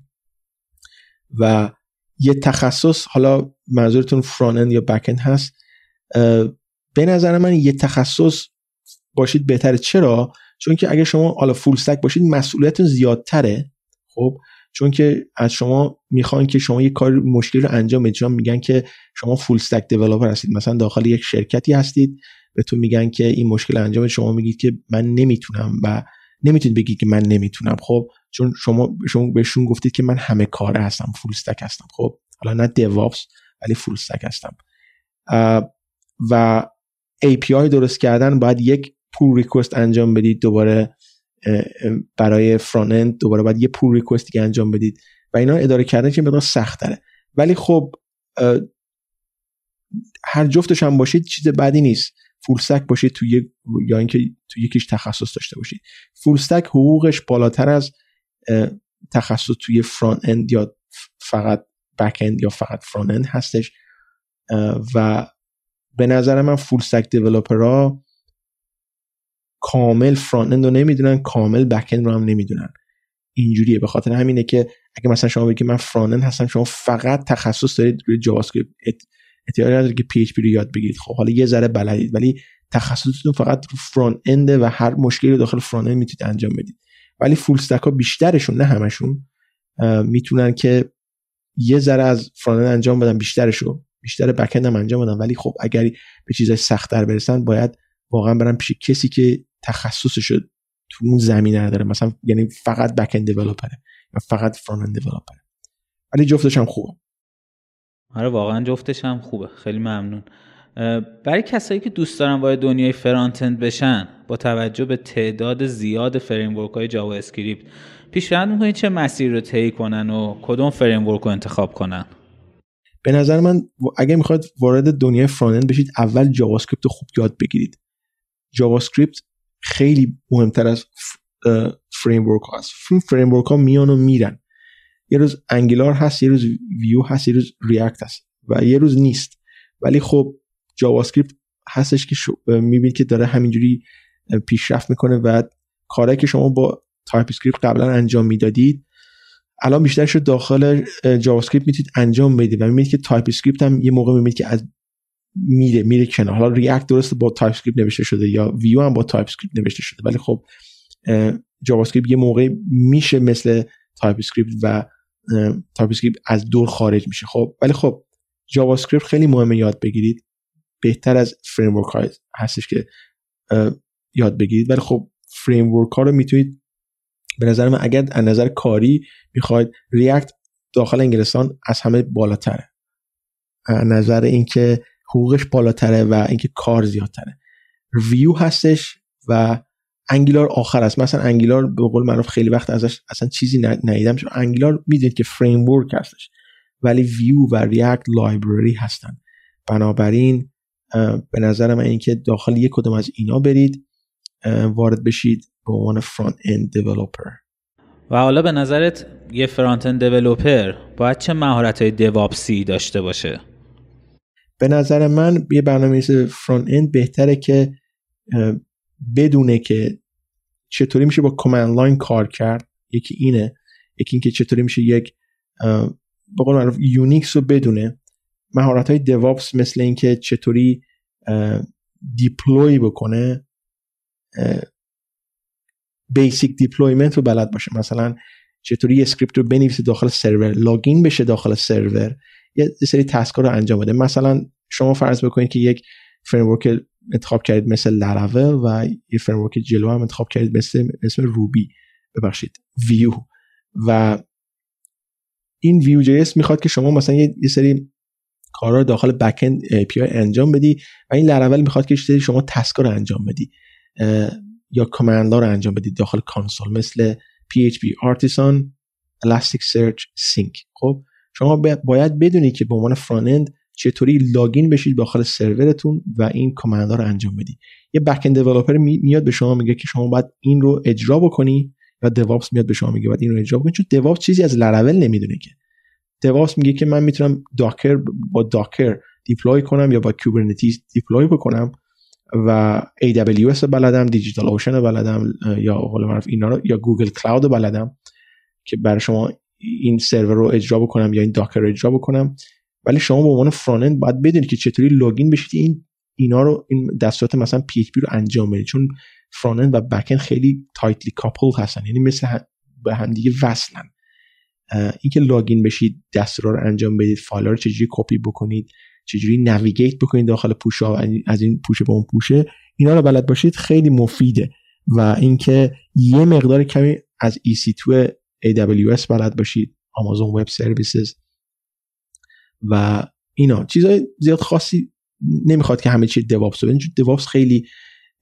و یه تخصص حالا منظورتون front یا back هست به نظر من یه تخصص باشید بهتره. چرا؟ چون که اگه شما حالا فول استک باشید مسئولیتتون زیادتره. خب؟ چون که از شما می‌خوان که شما یه کار مشکلی رو انجام بدید. میگن که شما فول استک دیولپر هستید. مثلا داخل یک شرکتی هستید. بهتون میگن که این مشکل انجام شما میگید که من نمی‌تونم و نمی‌تونید بگید که من نمی‌تونم. خب چون شما شما بهشون گفتید که من همه کاره هستم فول استک هستم. خب حالا نه دیوپس ولی فول استک هستم. و API درست کردن باید یک پول ریکوست انجام بدید دوباره برای فرانت اند دوباره باید یه پول ریکوست دیگه انجام بدید. و اینا اداره کردن که مقدار سخت داره ولی خب هر جفتش هم باشید چیز بدی نیست. فول استک باشید توی یا اینکه توی یکیش تخصص داشته باشید. فول استک حقوقش بالاتر از تخصص توی فرانت اند یا فقط back end یا فقط front end هستش. و به نظر من full stack developer ها کامل front end رو نمی‌دونن کامل back end رو هم نمی‌دونن. اینجوریه. به خاطر همینه که اگه مثلا شما بگید من front end هستم شما فقط تخصص دارید روی JavaScript احتیاج نداره که PHP رو یاد بگیرید. خب حالا یه ذره بلدید ولی تخصصتون فقط رو front end ه و هر مشکلی رو داخل فرانت اند می‌تونید انجام بدید. ولی full stack ها بیشترشون نه همشون می‌تونن که یه ذره از front انجام بدن بیشترشو. بیشتر back هم انجام بدن. ولی خب اگر به چیزای سختتر برسن باید واقعا برن پیش کسی که تخصصش تو اون زمینه نداره. مثلا یعنی فقط back end developer ه یا فقط front end developer ه ولی جفتش هم خوبه. آره واقعا جفتش هم خوبه. خیلی ممنون. برای کسایی که دوست دارن وارد دنیای front end بشن با توجه به تعداد زیاد فریم های JavaScript پیشنهاد می‌کنید چه مسیری رو طی کنن و کدوم فریم رو انتخاب کنن؟ به نظر من اگه می‌خواد وارد دنیای front بشید اول JavaScript خوب یاد بگیرید. JavaScript خیلی مهمتر از framework framework ها میان و میرن. یه روز Angular هست یه روز ویو هست یه روز React هست و یه روز نیست. ولی خب JavaScript هستش که می‌بینید که داره همینجوری پیشرفت می‌کنه و کاری که شما با TypeScript قبلا انجام می‌دادید الان بیشتر شد داخل JavaScript می‌تونید انجام بدید و می‌بینید که TypeScript هم یه موقع می‌بینید که از میره میره کنار. حالا React درست با TypeScript نوشته شده یا Vue هم با TypeScript نوشته شده ولی خب JavaScript یه موقع میشه مثل TypeScript و TypeScript از دور خارج میشه. خب ولی خب JavaScript خیلی مهمه یاد بگیرید. بهتر از فریم ورک هستش که یاد بگیرید. ولی خب فریم ورک ها رو می‌تونید به نظر من اگر از نظر کاری می‌خواید ریاکت داخل انگلستان از همه بالاتره. از نظر اینکه حقوقش بالاتره و اینکه کار زیادتره. ویو هستش و انگلار آخر است. مثلا انگلار به قول معروف خیلی وقت ازش اصلا چیزی ندیدم. چون انگلار می‌دونید که فریم ورک هستش. ولی Vue و React library هستن. بنابراین به نظر من اینکه داخل یک کدوم از اینا برید وارد بشید به عنوان front end developer و حالا به نظرت یه front end developer باید چه مهارت های DevOps ی داشته باشه؟ به نظر من یه برنامه front end بهتره که بدونه که چطوری میشه با command line کار کرد؟ یکی اینه. یکی اینکه چطوری میشه یک به قول معروف Unix رو بدونه. مهارت های DevOps مثل اینکه چطوری deploy بکنه basic deployment رو بلد باشه. مثلا چطوری یه script رو بنویسه داخل سرور login بشه داخل سرور یه سری task رو انجام بده. مثلا شما فرض بکنید که یک فریم انتخاب کردید مثل لراول و یه فریم جلو هم انتخاب کردید مثل اسم Ruby ببخشید. Vue و این Vue J می‌خواد که شما مثلا یه سری کارا داخل back-end PHP انجام بدی و این لراول می‌خواد که شما task ا رو انجام بدی. یا command رو انجام بدید داخل کانسول مثل PHP Artisan Elasticsearch Sync. خب شما باید بدونید که به عنوان front چطوری login بشید داخل سرورتون و این command رو انجام بدید. یه back-end developer میاد به شما میگه که شما باید این رو اجرا بکنی و DevOps میاد به شما میگه باید این رو اجرا بکنی. چون DevOps چیزی از لراول نمی‌دونه که. DevOps میگه که من می‌تونم Docker با Docker deploy کنم یا با Kubernetes deploy بکنم و AWS بلدم DigitalOcean بلدم یا حالا معروف اینا رو یا Google Cloud بلدم که برای شما این سرور رو اجرا بکنم یا این Docker رو اجرا بکنم. ولی شما به عنوان front باید بدونید که چطوری login بشید. این اینا رو این دستورات مثلا PHP رو انجام بدید. چون front و back خیلی tightly couple هستن. یعنی مثل به هم دیگه وصلن اینکه login بشید دستورات رو انجام بدید فایل رو چجوری کپی بکنید چجوری navigate بکنید داخل پوشه ها از این پوشه به اون پوشه اینا رو بلد باشید خیلی مفیده. و اینکه یه مقدار کمی از EC2 AWS بلد باشید Amazon Web Services. و اینا. چیزای زیاد خاصی نمی‌خواد که همه چی DevOps ببینید DevOps خیلی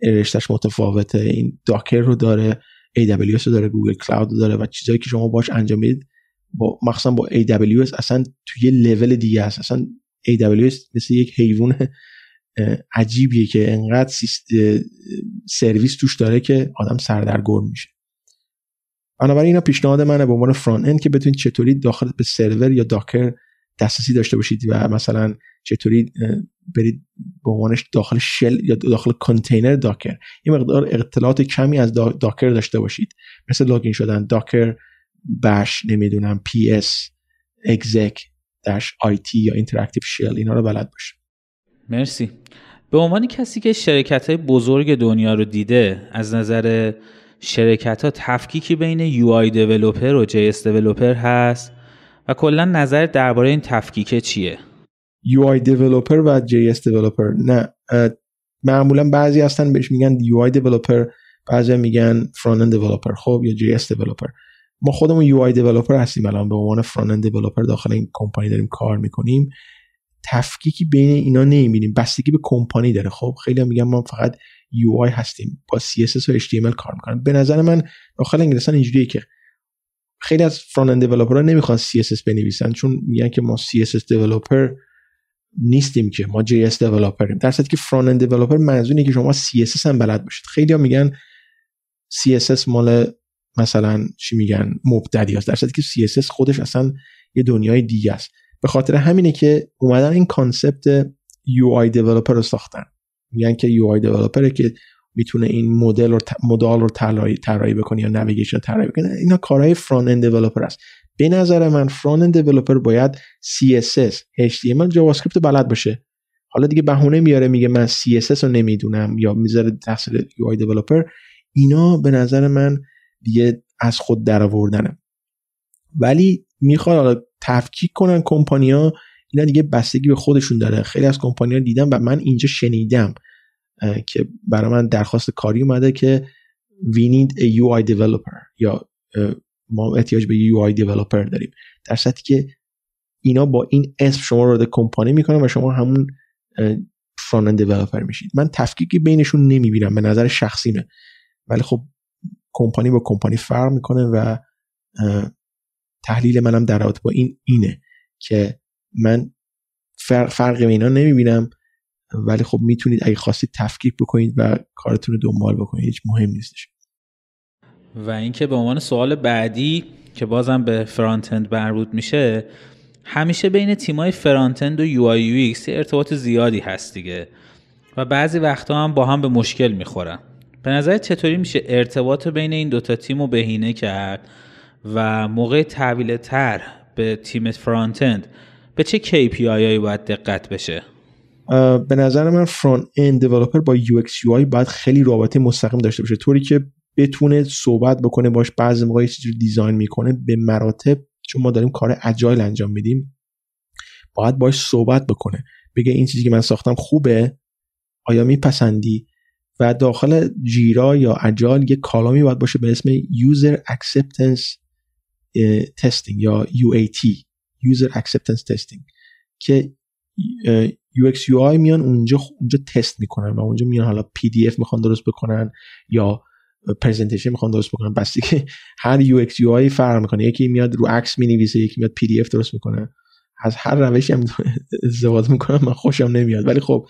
رشتهش متفاوته. این Docker رو داره AWS رو داره Google Cloud داره و چیزایی که شما باش انجام می‌دید با مخصوصا با AWS اصلا توی لول دیگه است. اصلا AWS مثل یک حیوان عجیبیه که انقدر سرویس توش داره که آدم سردرگم میشه. بنابراین اینا پیشنهاد منه به عنوان front-end که بتونید چطوری داخل به سرور یا Docker دسترسی داشته باشید و مثلا چطوری برید به عنوانش داخل shell یا داخل container Docker. یه مقدار اطلاعات کمی از Docker داشته باشید. مثل login شدن Docker bash نمی‌دونم ps exec dash it یا interactive shell اینا رو بلد باشید. مرسی. به عنوان کسی که شرکت های بزرگ دنیا رو دیده از نظر شرکت ها تفکیکی بین UI developer و JS developer هست؟ و کلا نظر درباره این تفکیک چیه؟ UI developer و JS developer. نه معمولا بعضی هستن بهش میگن UI developer بعضی میگن front end developer. خب یا JS developer. ما خودمون UI developer هستیم الان. به عنوان front end developer داخل این کمپانی داریم کار می‌کنیم. تفکیکی بین اینا نمی‌بینیم. بستگی به کمپانی داره. خب خیلی هم میگن ما فقط UI هستیم. با CSS و HTML کار می‌کنم به نظر من داخل انگلستان اینجوریه که خیلی از front-end developer ها نمی‌خوان CSS بنویسن چون میگن که ما CSS developer نیستیم که ما JS developer یم در که front-end developer منظوره که شما CSS هم بلد باشید. خیلی ها میگن CSS مال مثلا چی میگن مبتدی است. در که CSS خودش اصلا یه دنیای دیگه است. به خاطر همینه که اومدن این concept UI developer رو ساختن. میگن که UI developer ه که می‌تونه این مدل رو modal رو طراحی طراحی بکنه یا navigation طراحی بکنه. اینا کارهای front-end developer است. به نظر من front-end developer باید CSS HTML JavaScript بلد باشه. حالا دیگه بهونه میاره میگه من CSS رو نمی‌دونم یا می‌ذاره تقصیر UI developer. اینا به نظر من دیگه از خود درآوردنه. ولی می‌خواد تفکیک کنن کمپانیا اینا دیگه بستگی به خودشون داره. خیلی از کمپانیا دیدم و من اینجا شنیدم. که برای من درخواست کاری اومده که we need a UI developer یا ما احتیاج به UI developer داریم. در صورتی که اینا با این اسم شما رو کمپانی می‌کنن و شما همون فرانت دیولپر میشید. من تفکیکی بینشون نمی‌بینم به نظر شخصیمه ولی خب کمپانی با کمپانی فرق می‌کنه و تحلیل منم در رابطه با این اینه که من فرق, فرق اینا نمی‌بینم. ولی خب می‌تونید اگه خواستید تفکیک بکنید و کارتون رو دنبال بکنید هیچ مهم نیستش. و اینکه به عنوان سوال بعدی که بازم به front-end مربوط میشه همیشه بین تیمای front-end و UI UX ارتباط زیادی هست دیگه. و بعضی وقتا هم با هم به مشکل می‌خورن. به نظر چطوری میشه ارتباط بین این دوتا تیم رو بهینه کرد و موقع تحویل طرح به تیم front-end به چه KPI هایی باید دقت بشه؟ به نظر من front-end developer با UX UI باید خیلی رابطه مستقیم داشته باشه. طوری که بتونه صحبت بکنه باش بعضی موقع چیزی رو design می‌کنه به مراتب چون ما داریم کار agile انجام میدیم باید باش صحبت بکنه. بگه این چیزی که من ساختم خوبه آیا میپسندی؟ و داخل Jira یا agile یه column ی باید باشه به اسم User Acceptance Testing یا UAT User Acceptance Testing که UX UI میان اونجا اونجا تست می‌کنن و اونجا میان حالا PDF می‌خوان درست بکنن یا پرزنتیشن می‌خوان درست بکنن. بس که هر UX UI فرق می‌کنه. یکی میاد رو عکس می‌نویسه یکی میاد PDF درست می‌کنه. از هر روشی هم استفاده می‌کنم من خوشم نمیاد. ولی خب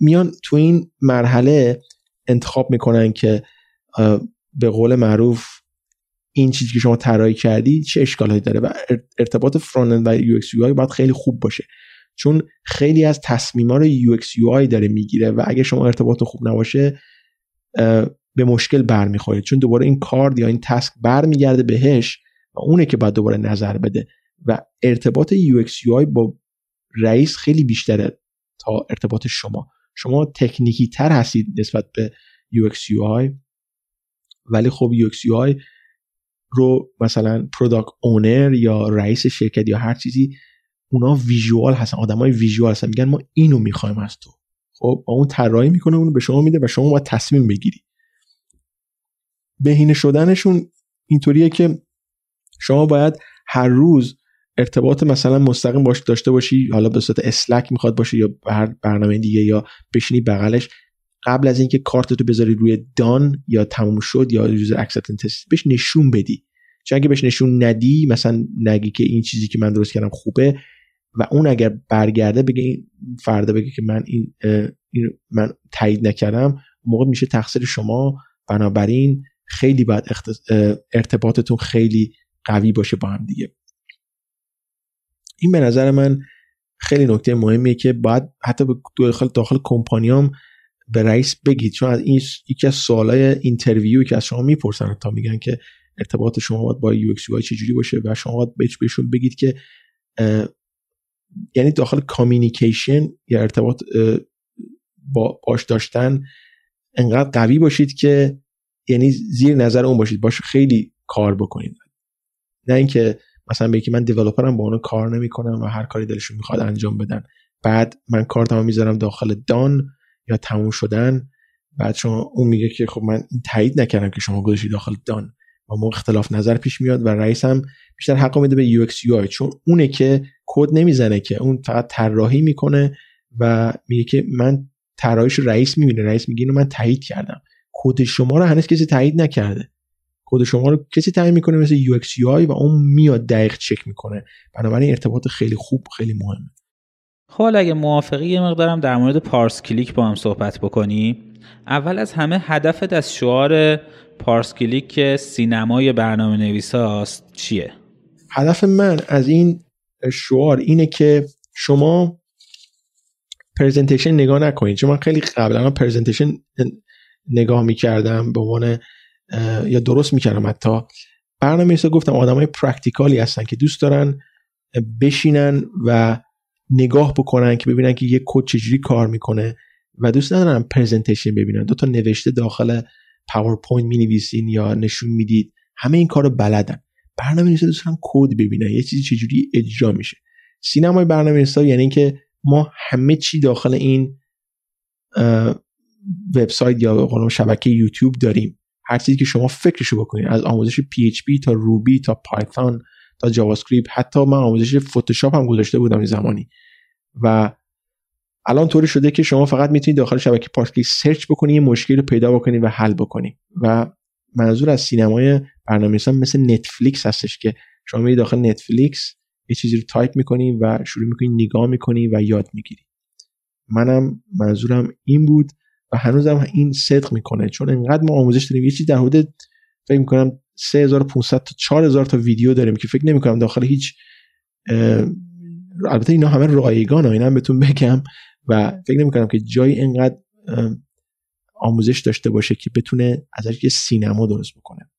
میان تو این مرحله انتخاب می‌کنن که به قول معروف این چیزی که شما طراحی کردی چه اشکالایی داره و ارتباط فرانت و UX UI باید خیلی خوب باشه. چون خیلی از تصمیما رو UX UI داره می‌گیره و اگه شما ارتباط خوب نباشه به مشکل برمیخورید. چون دوباره این کارد یا این تسک برمیگرده بهش و اونه که باید دوباره نظر بده. و ارتباط UX UI با رئیس خیلی بیشتره تا ارتباط شما. شما technical ی تر هستید نسبت به UX UI ولی خب UX UI رو مثلا product owner یا رئیس شرکت یا هر چیزی اونا visual هستن آدمای visual هستن. میگن ما اینو می‌خوایم از تو. خب اون طراحی می‌کنه اونو به شما میده و شما باید تصمیم بگیری. بهینه شدنشون اینطوریه که شما باید هر روز ارتباط مثلا مستقیم باش داشته باشی حالا به صورت Slack می‌خواد باشه یا هر برنامه دیگه یا بشینی بغلش. قبل از اینکه کارت رو بذاری روی done یا تموم شد یا user acceptance بهش نشون بدی. چون اگه بهش نشون ندی مثلا نگی که این چیزی که من درست کردم خوبه و اون اگر برگرده بگه این فردا بگه که من این, این من تایید نکردم موقع میشه تقصیر شما. بنابراین خیلی باید ارتباطتون خیلی قوی باشه با هم دیگه. این به نظر من خیلی نکته مهمیه که باید حتی داخل داخل کمپانیام به رئیس بگید. چون از این یکی از سوالای interview که از شما می‌پرسن تا میگن که ارتباط شما باید با UX چجوری باشه و شما باید بهشون بگید که یعنی داخل communication یا ارتباط با باش داشتن انقدر قوی باشید که یعنی زیر نظر اون باشید. باش خیلی کار بکنید. نه اینکه مثلا بگی من developerم با اون کار نمی‌کنم و هر کاری دلشون می‌خواد انجام بدن. بعد من کارتمو می‌ذارم داخل done یا تموم شدن. بعد شما اون میگه که خب من تایید نکردم که شما گذاشتی داخل done. و موقع اختلاف نظر پیش میاد و رئیس هم بیشتر حق میده به UX چون اونه که کد نمی‌زنه که اون فقط طراحی می‌کنه و میگه که من طراحیش رئیس می‌بینه رئیس میگه اینو من تایید کردم. کد شما رو هنوز کسی تایید نکرده. کد شما رو کسی تایید می‌کنه مثل UX و اون میاد دقیق چک می‌کنه. بنابراین ارتباط خیلی خوب خیلی مهمه. خب اگه موافقی یه مقدارم در مورد پارس کلیک با هم صحبت بکنیم اول از همه هدفت از شعار پارس کلیک که سینمای برنامه نویس هاست چیه؟ هدف من از این شعار اینه که شما presentation نگاه نکنید. چون من خیلی قبلا presentation نگاه می‌کردم به عنوان یا درست می‌کردم حتی. برنامه گفتم آدم های practicalی هستن که دوست دارن بشینن و نگاه بکنن که ببینن که یک کد چجوری کار می‌کنه و دوست ندارن presentation ببینن. دو تا نوشته داخل پاورپوینت می نویسین یا نشون می‌دید. همه این کارو بلدن. برنامه نویسا دوست دارن کد ببینن یه چیزی چجوری اجرا میشه. سینمای برنامه نویسا یعنی که ما همه چی داخل این وبسایت یا به شبکه یوتیوب داریم. هر چیزی که شما فکرشو بکنید از آموزش PHP تا روبی تا پایتون تا جاوا اسکریپت حتی من آموزش فتوشاپ هم گذاشته بودم این زمانی. و الان طوری شده که شما فقط می‌تونید داخل شبکه پارسکلیک search بکنید یه مشکل رو پیدا بکنید و حل بکنید و منظور از سینمای برنامه‌نویسان مثل نتفلیکس هستش که شما میرید داخل نتفلیکس یه چیزی رو تایپ می‌کنید و شروع می‌کنید نگاه می‌کنید و یاد می‌گیرید منم منظورم این بود و هنوزم این صدق می‌کنه. چون انقدر ما آموزش داریم یه چیزی در حدود فکر می‌کنم 3500 تا 4000 تا ویدیو داریم که فکر نمی‌کنم داخل هیچ البته اینا همه رایگان اینا هم بهتون بگم و فکر نمی‌کنم که جایی انقدر آموزش داشته باشه که بتونه ازش یه سینما درست بکنه.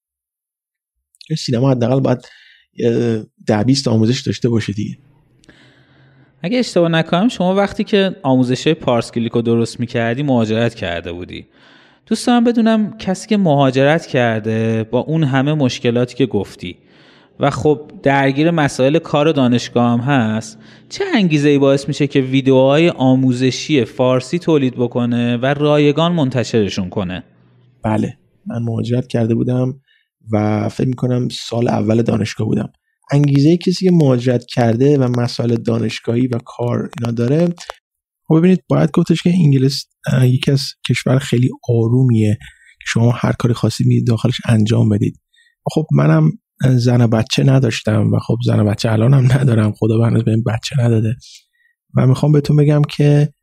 سینما حداقل باید ده بیست آموزش داشته باشه دیگه. اگه اشتباه نکنم شما وقتی که آموزش پارس کلیکو درست می‌کردی مهاجرت کرده بودی. دوست دارم بدونم کسی که مهاجرت کرده با اون همه مشکلاتی که گفتی و خب درگیر مسائل کار دانشگاه هم هست چه انگیزه ای باعث میشه که ویدیوهای آموزشی فارسی تولید بکنه و رایگان منتشرشون کنه؟ بله من مهاجرت کرده بودم و فکر می‌کنم سال اول دانشگاه بودم. انگیزه کسی که مهاجرت کرده و مسائل دانشگاهی و کار اینا داره خب ببینید باید گفتش که انگلیس یکی از کشور خیلی آرومیه که شما هر کاری می داخلش انجام بدید. خب منم زن و بچه نداشتم و خب زن و بچه الان هم ندارم خدا به هنوز این بچه نداده. و می‌خوام بهتون بگم که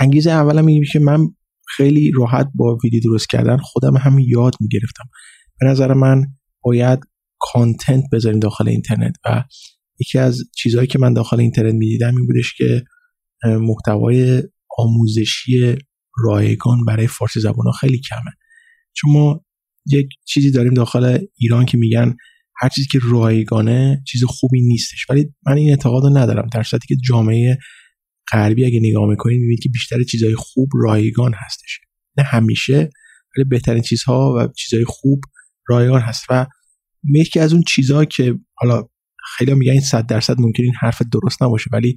انگیزه اولم میگه که من خیلی راحت با ویدیو درست کردن خودم هم یاد می‌گرفتم. به نظر من باید کانتنت بذاریم داخل اینترنت و یکی از چیزهایی که من داخل اینترنت می‌دیدم این بودش که محتوای آموزشی رایگان برای فارسی زبان ها خیلی کمه. چون ما یک چیزی داریم داخل ایران که میگن هر چیزی که رایگانه چیز خوبی نیستش. ولی من این اعتقاد رو ندارم. در صورتی که جامعه غربی اگه نگاه می‌کنید می‌بینید که بیشتر چیزهای خوب رایگان هستش. نه همیشه ولی بهترین چیزها و چیزهای خوب رایگان هست. و یکی از اون چیزها که حالا خیلی میگن این صد درصد ممکن این حرف درست نباشه ولی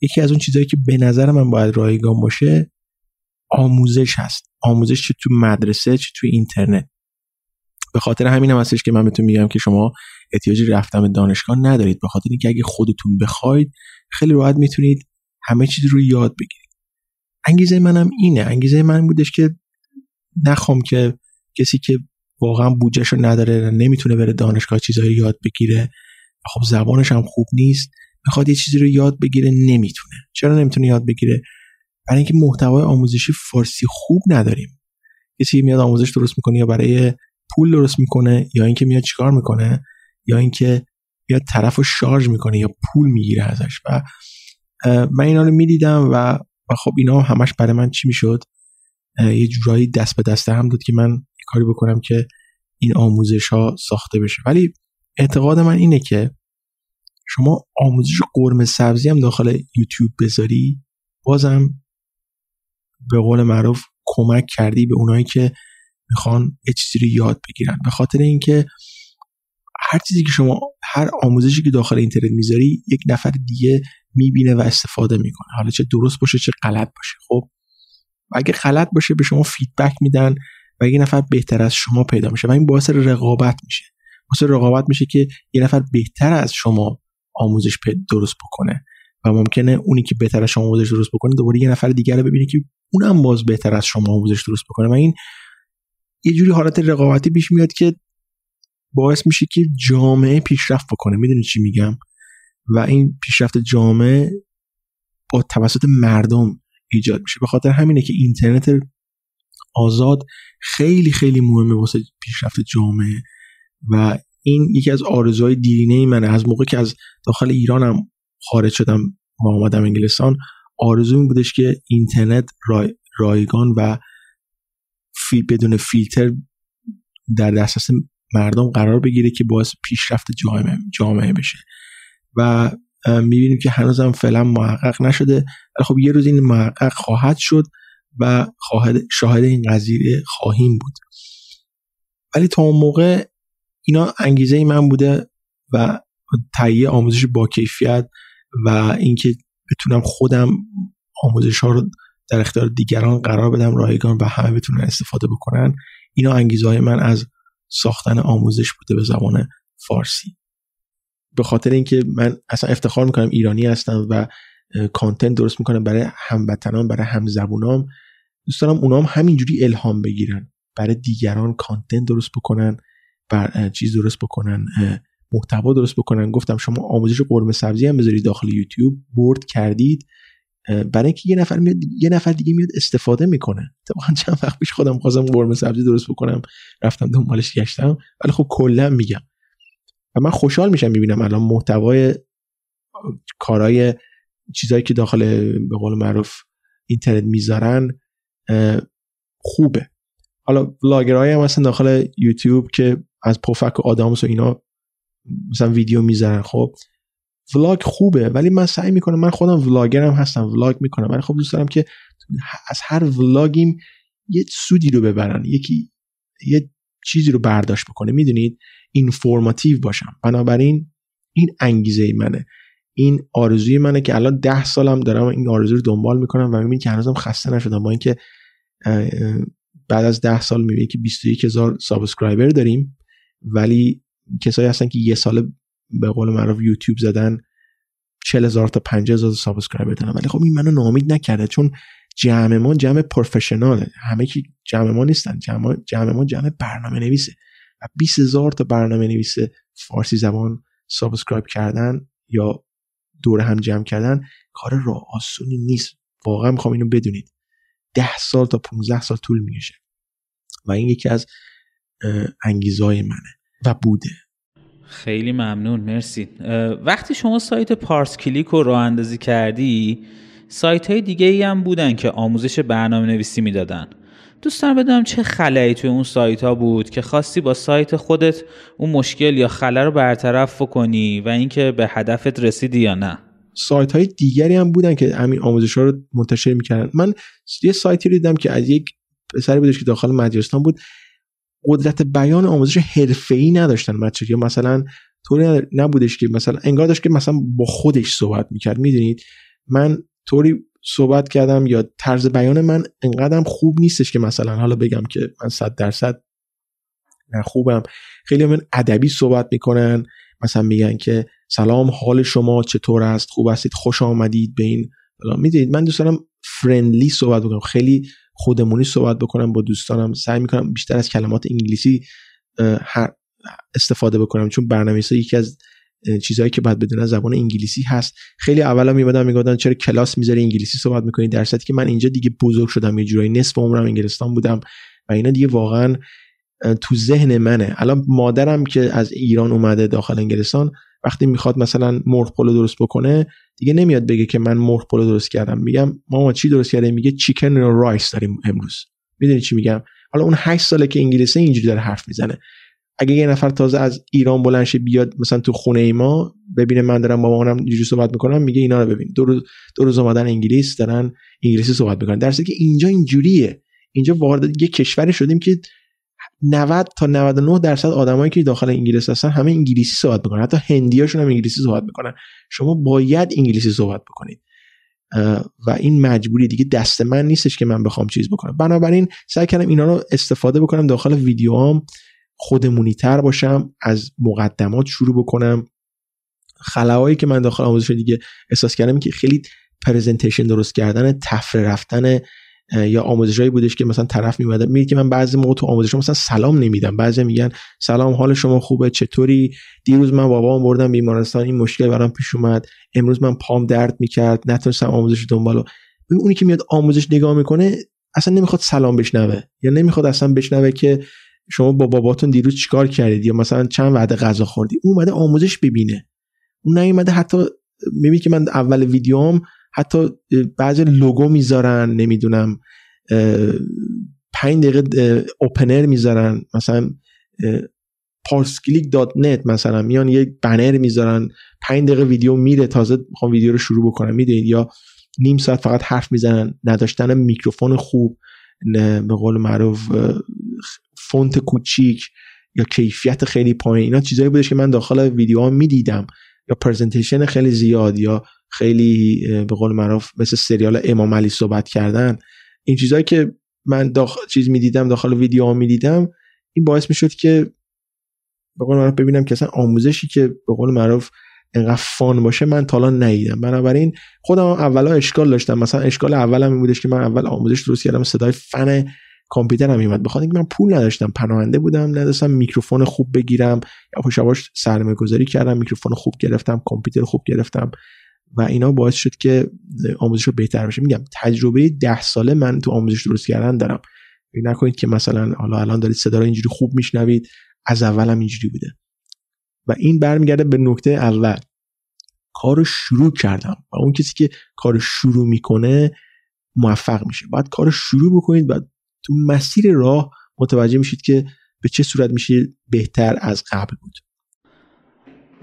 یکی از اون چیزهایی که به نظر من باید رایگان باشه آموزش هست. آموزش چه تو مدرسه چه تو اینترنت. به خاطر همین هم هستش که من بهتون میگم که شما احتیاجی رفتن به دانشگاه ندارید. به خاطر اینکه اگه خودتون بخواید خیلی راحت می‌تونید همه چیز رو یاد بگیرید. انگیزه منم اینه. انگیزه من بودش که نخوام که کسی که واقعا بودجهش رو نداره نمی‌تونه بره دانشگاه چیزایی یاد بگیره. خب زبانش هم خوب نیست. می‌خواد یه چیزی رو یاد بگیره نمی‌تونه. چرا نمی‌تونه یاد بگیره؟ برای اینکه محتوای آموزشی فارسی خوب نداریم. کسی میاد آموزش درست می‌کنه یا برای پول درست می‌کنه یا اینکه میاد چیکار می‌کنه یا اینکه میاد طرف رو شارژ می‌کنه یا پول می‌گیره ازش. و من اینا رو می‌دیدم و و خب اینا همش برای من چی می‌شد؟ یه جورایی دست به دست هم داد که من کاری بکنم که این آموزش ها ساخته بشه. ولی اعتقاد من اینه که شما آموزش قرمه سبزی هم داخل یوتیوب بذاری بازم به قول معروف کمک کردی به اونایی که می‌خوان یه چیزی رو یاد بگیرن. به خاطر اینکه هر چیزی که شما هر آموزشی که داخل اینترنت می‌ذاری یک نفر دیگه می‌بینه و استفاده می‌کنه. حالا چه درست باشه چه غلط باشه. خب اگه غلط باشه به شما فیدبک میدن و یه نفر بهتر از شما پیدا میشه. و این باعث رقابت میشه. باعث رقابت میشه که یه نفر بهتر از شما آموزش درست بکنه. و ممکنه اونی که بهتر از شما آموزش درست بکنه دوباره یه نفر دیگر رو ببینه که اونم باز بهتر از شما آموزش درست بکنه. و این یه جوری حالت رقابتی پیش میاد که باعث میشه که جامعه پیشرفت بکنه. می‌دونی چی میگم؟ و این پیشرفت جامعه با توسط مردم ایجاد میشه. به خاطر همینه که اینترنت آزاد خیلی خیلی مهمه واسه پیشرفت جامعه. و این یکی از آرزوهای دیرینه منه. از موقع که از داخل ایرانم خارج شدم و آمدم انگلستان آرزو این بودش که اینترنت رای، رایگان و فی بدون فیلتر در دسترس مردم قرار بگیره که باعث پیشرفت جامعه, جامعه بشه. و می‌بینیم که هنوزم فعلا محقق نشده. ولی خب یه روز این محقق خواهد شد و شاهد این قضیه خواهیم بود. ولی تا اون موقع اینا انگیزه ای من بوده و تهیه آموزش با کیفیت و اینکه بتونم خودم آموزش ها رو در اختیار دیگران قرار بدم رایگان و همه بتونن استفاده بکنن. اینا انگیزه های من از ساختن آموزش بوده به زبان فارسی. به خاطر اینکه من اصلا افتخار می‌کنم ایرانی هستم و کانتنت درست می‌کنم برای هموطنان برای همزبونام دوست دارم اونام همینجوری الهام بگیرن. برای دیگران کانتنت درست بکنن بر چیز درست بکنن محتوا درست بکنن. گفتم شما آموزش قرمه سبزی هم بذارید داخل یوتیوب. برد کردید. برای اینکه یه نفر میاد یه نفر دیگه میاد استفاده می‌کنه. اتفاقا چند وقت پیش خودم خواستم قرمه سبزی درست بکنم رفتم دنبالش گشتم ولی خب کلا میگم. و من خوشحال میشم می‌بینم الان محتوای کارهای چیزایی که داخل به قول معروف اینترنت می‌ذارن خوبه. حالا ولاگرهای هم مثلا داخل یوتیوب که از پفک و آدامس و اینا مثلا ویدیو می‌ذارن. خب ولاگ خوبه ولی من سعی می‌کنم من خودم ولاگرم هستم ولاگ می‌کنم ولی خب دوست دارم که از هر ولاگیم یه سودی رو ببرن یکی یه چیزی رو برداشت بکنه. می‌دونید؟ اینفورماتیو باشم. بنابراین این انگیزه ای منه. این آرزوی منه که الان ده سالم دارم این آرزو رو دنبال می‌کنم و می‌بینی که هنوزم خسته نشدم با اینکه بعد از ده سال می‌بینی که 21 هزار subscriber داریم ولی کسایی هستن که یه سال به قول معروف یوتیوب زدن 40 هزار تا 50 هزار subscriber دارن. ولی خب این منو ناامید نکرده چون جمع ما جمع professionalه. همه کی جمع ما نیستن. جمع جمع ما جمع برنامه نویسه و 20 هزار تا برنامه نویس فارسی زبان subscribe کردن یا دور هم جمع کردن کار راه آسونی نیست. واقعا می‌خوام اینو بدونید. ده سال تا 15 سال طول می‌کشه. و این یکی از انگیزهای منه. و بوده. خیلی ممنون مرسی. وقتی شما سایت پارس کلیک رو راه اندازی کردی سایت های دیگه ای هم بودن که آموزش برنامه نویسی می‌دادن. دوست دارم بدونم چه خلایی توی اون سایت ها بود که خواستی با سایت خودت اون مشکل یا خلا رو برطرف کنی و اینکه به هدفت رسیدی یا نه؟ سایت های دیگری هم بودن که همین آموزش ها رو منتشر می‌کردن. من یه سایتی رو دیدم که از یک پسری بودش که داخل مجارستان بود قدرت بیان آموزش حرفه‌ای نداشتن بچه یا مثلا طوری نبودش که مثلا انگار داشت که مثلا با خودش صحبت می‌کرد. می‌دونید؟ من طوری صحبت کردم یا طرز بیان من انقدرم خوب نیستش که مثلا حالا بگم که من صد درصد نه خوبم. خیلی من ادبی صحبت می‌کنن. مثلا میگن که سلام حال شما چطور است؟ خوب هستید؟ خوش آمدید به این می‌دونید؟ من دوست دارم فرندلی صحبت بکنم. خیلی خودمونی صحبت بکنم با دوستانم. سعی می‌کنم بیشتر از کلمات انگلیسی استفاده بکنم. چون برنامه یکی از چیزهایی که باید بدونن زبان انگلیسی هست. خیلی اولا میمدن می‌گفتن چرا کلاس می‌ذاری انگلیسی صحبت می‌کنی؟ در که من اینجا دیگه بزرگ شدم یه جورایی نصف عمرم انگلستان بودم و اینا دیگه واقعا تو ذهن منه. الان مادرم که از ایران اومده داخل انگلستان وقتی می‌خواد مثلا مرغ پلو درست بکنه دیگه نمیاد بگه که من مرغ پلو درست کردم. میگم ماما چی درست کرده میگه chicken و rice داریم امروز. می‌دونی چی میگم؟ حالا اون 8 ساله که انگلیسی اینجوری داره حرف می‌زنه. اگه یه نفر تازه از ایران بلند بیاد مثلا تو خونه ای ما ببینه من دارم با مامانم اینجوری صحبت می‌کنم میگه اینا رو ببین. دو روز دو روز اومدن انگلیس دارن انگلیسی صحبت می‌کنن. درسته که اینجا اینجوریه. اینجا وارد یه کشوری شدیم که 90 تا 99 درصد آدمایی که داخل انگلیس هستن همه انگلیسی صحبت می‌کنن. حتی هندیاشون هم انگلیسی صحبت می‌کنن. شما باید انگلیسی صحبت بکنید. و این مجبوری دیگه دست من نیستش که من بخوام چیز بکنم. بنابراین سعی کردم اینا رو استفاده بکنم داخل ویدیوام خودمونی تر باشم از مقدمات شروع بکنم. خلاهایی که من داخل آموزش دیگه احساس کردم که خیلی پرزنتیشن درست کردن تفره رفتن یا آموزشایی بودش که مثلا طرف میومده میگه که من بعضی موقع تو آموزش مثلا سلام نمیدم. بعضی میگن سلام حال شما خوبه چطوری؟ دیروز من بابام بردم بیمارستان این مشکل برام پیش اومد. امروز من پام درد می‌کرد نتونستم آموزش دنبالو اونی که میاد آموزش نگاه می‌کنه اصلا نمی‌خواد سلام بشنوه. یا نمی‌خواد اصلا بشنوه که شما با باباتون دیروز چیکار کردید یا مثلا چند وعده غذا خوردی. اومده آموزش ببینه. اون نیومده حتی می‌بینی که من اول ویدیوم حتی بعضی لوگو می‌ذارن نمی‌دونم پنج دقیقه opener می‌ذارن مثلا پارسکلیک dot net مثلا میان یک بنر می‌ذارن پنج دقیقه ویدیو میره تازه می‌خوام ویدیو رو شروع بکنم می‌دونید؟ یا نیم ساعت فقط حرف می‌زنن نداشتن میکروفون خوب به قول معروف فونت کوچیک یا کیفیت خیلی پایین اینا چیزایی بودش که من داخل ویدیو ها می‌دیدم یا پرزنتیشن خیلی زیاد یا خیلی به قول معروف مثل سریال امام علی صحبت کردن. این چیزهایی که من داخل چیز می‌دیدم داخل ویدیو ها می‌دیدم این باعث می‌شد که به قول معروف ببینم که اصلا آموزشی که به قول معروف انقدر فان باشه من تا الان ندیدم. بنابراین خودم اولا اشکال داشتم. مثلا اشکال اولم این بودش که من اول آموزش درست کردم صدای فن کامپیوترم میومد بخاطر اینکه من پول نداشتم پناهنده بودم نداشتم میکروفون خوب بگیرم. یا یواش سرمایه گذاری کردم میکروفون خوب گرفتم کامپیوتر خوب گرفتم. و اینا باعث شد که آموزش رو بهتر بشه. میگم تجربه ده ساله من تو آموزش درست کردن دارم. فکر نکنید که مثلا حالا الان دارید صدا رو اینجوری خوب میشنوید از اولم اینجوری بوده. و این برمیگرده به نکته اول. کار شروع کردم و اون کسی که کار شروع می‌کنه موفق میشه. باید کار شروع بکنید و تو مسیر راه متوجه میشید که به چه صورت میشه بهتر از قبل بود.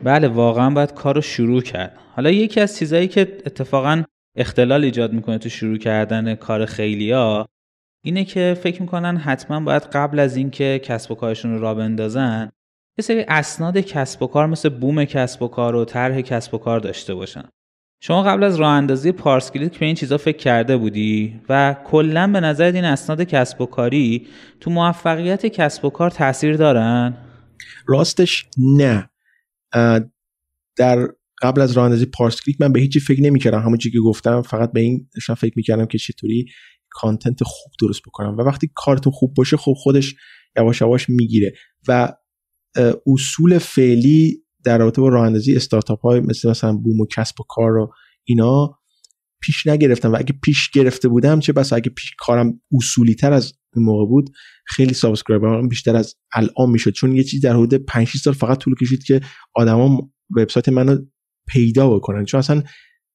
بله واقعا باید کار رو شروع کرد. حالا یکی از چیزهایی که اتفاقا اختلال ایجاد می‌کنه تو شروع کردن کار خیلیا اینه که فکر می‌کنن حتما باید قبل از اینکه کسب و کارشون رو را بندازن یه سری اسناد کسب و کار مثل بوم کسب و کار و طرح کسب و کار داشته باشن. شما قبل از راه اندازی پارس کلیک به این چیزا فکر کرده بودی و کلا به نظر این اسناد کسب و کاری تو موفقیت کسب و کار تاثیر دارن؟ راستش نه. در قبل از راه اندازی پارس کلیک من به هیچی فکر نمی‌کردم. همون چیزی که گفتم فقط به این داشتم فکر می‌کردم که چطوری content خوب درست بکنم. و وقتی کارتون خوب باشه خب خودش یواش یواش می‌گیره. و اصول فعلی در رابطه با راه اندازی استارتاپ های مثل مثلا بوم و کسب و کار و اینا پیش نگرفتم. و اگه پیش گرفته بودم چه بس اگه پیش کارم اصولی تر از موقع بود خیلی subscriberام بیشتر از الان می‌شد. چون یه چیز در حدود 5 سال فقط طول کشید که آدما وبسایت منو پیدا بکنن. چون اصلا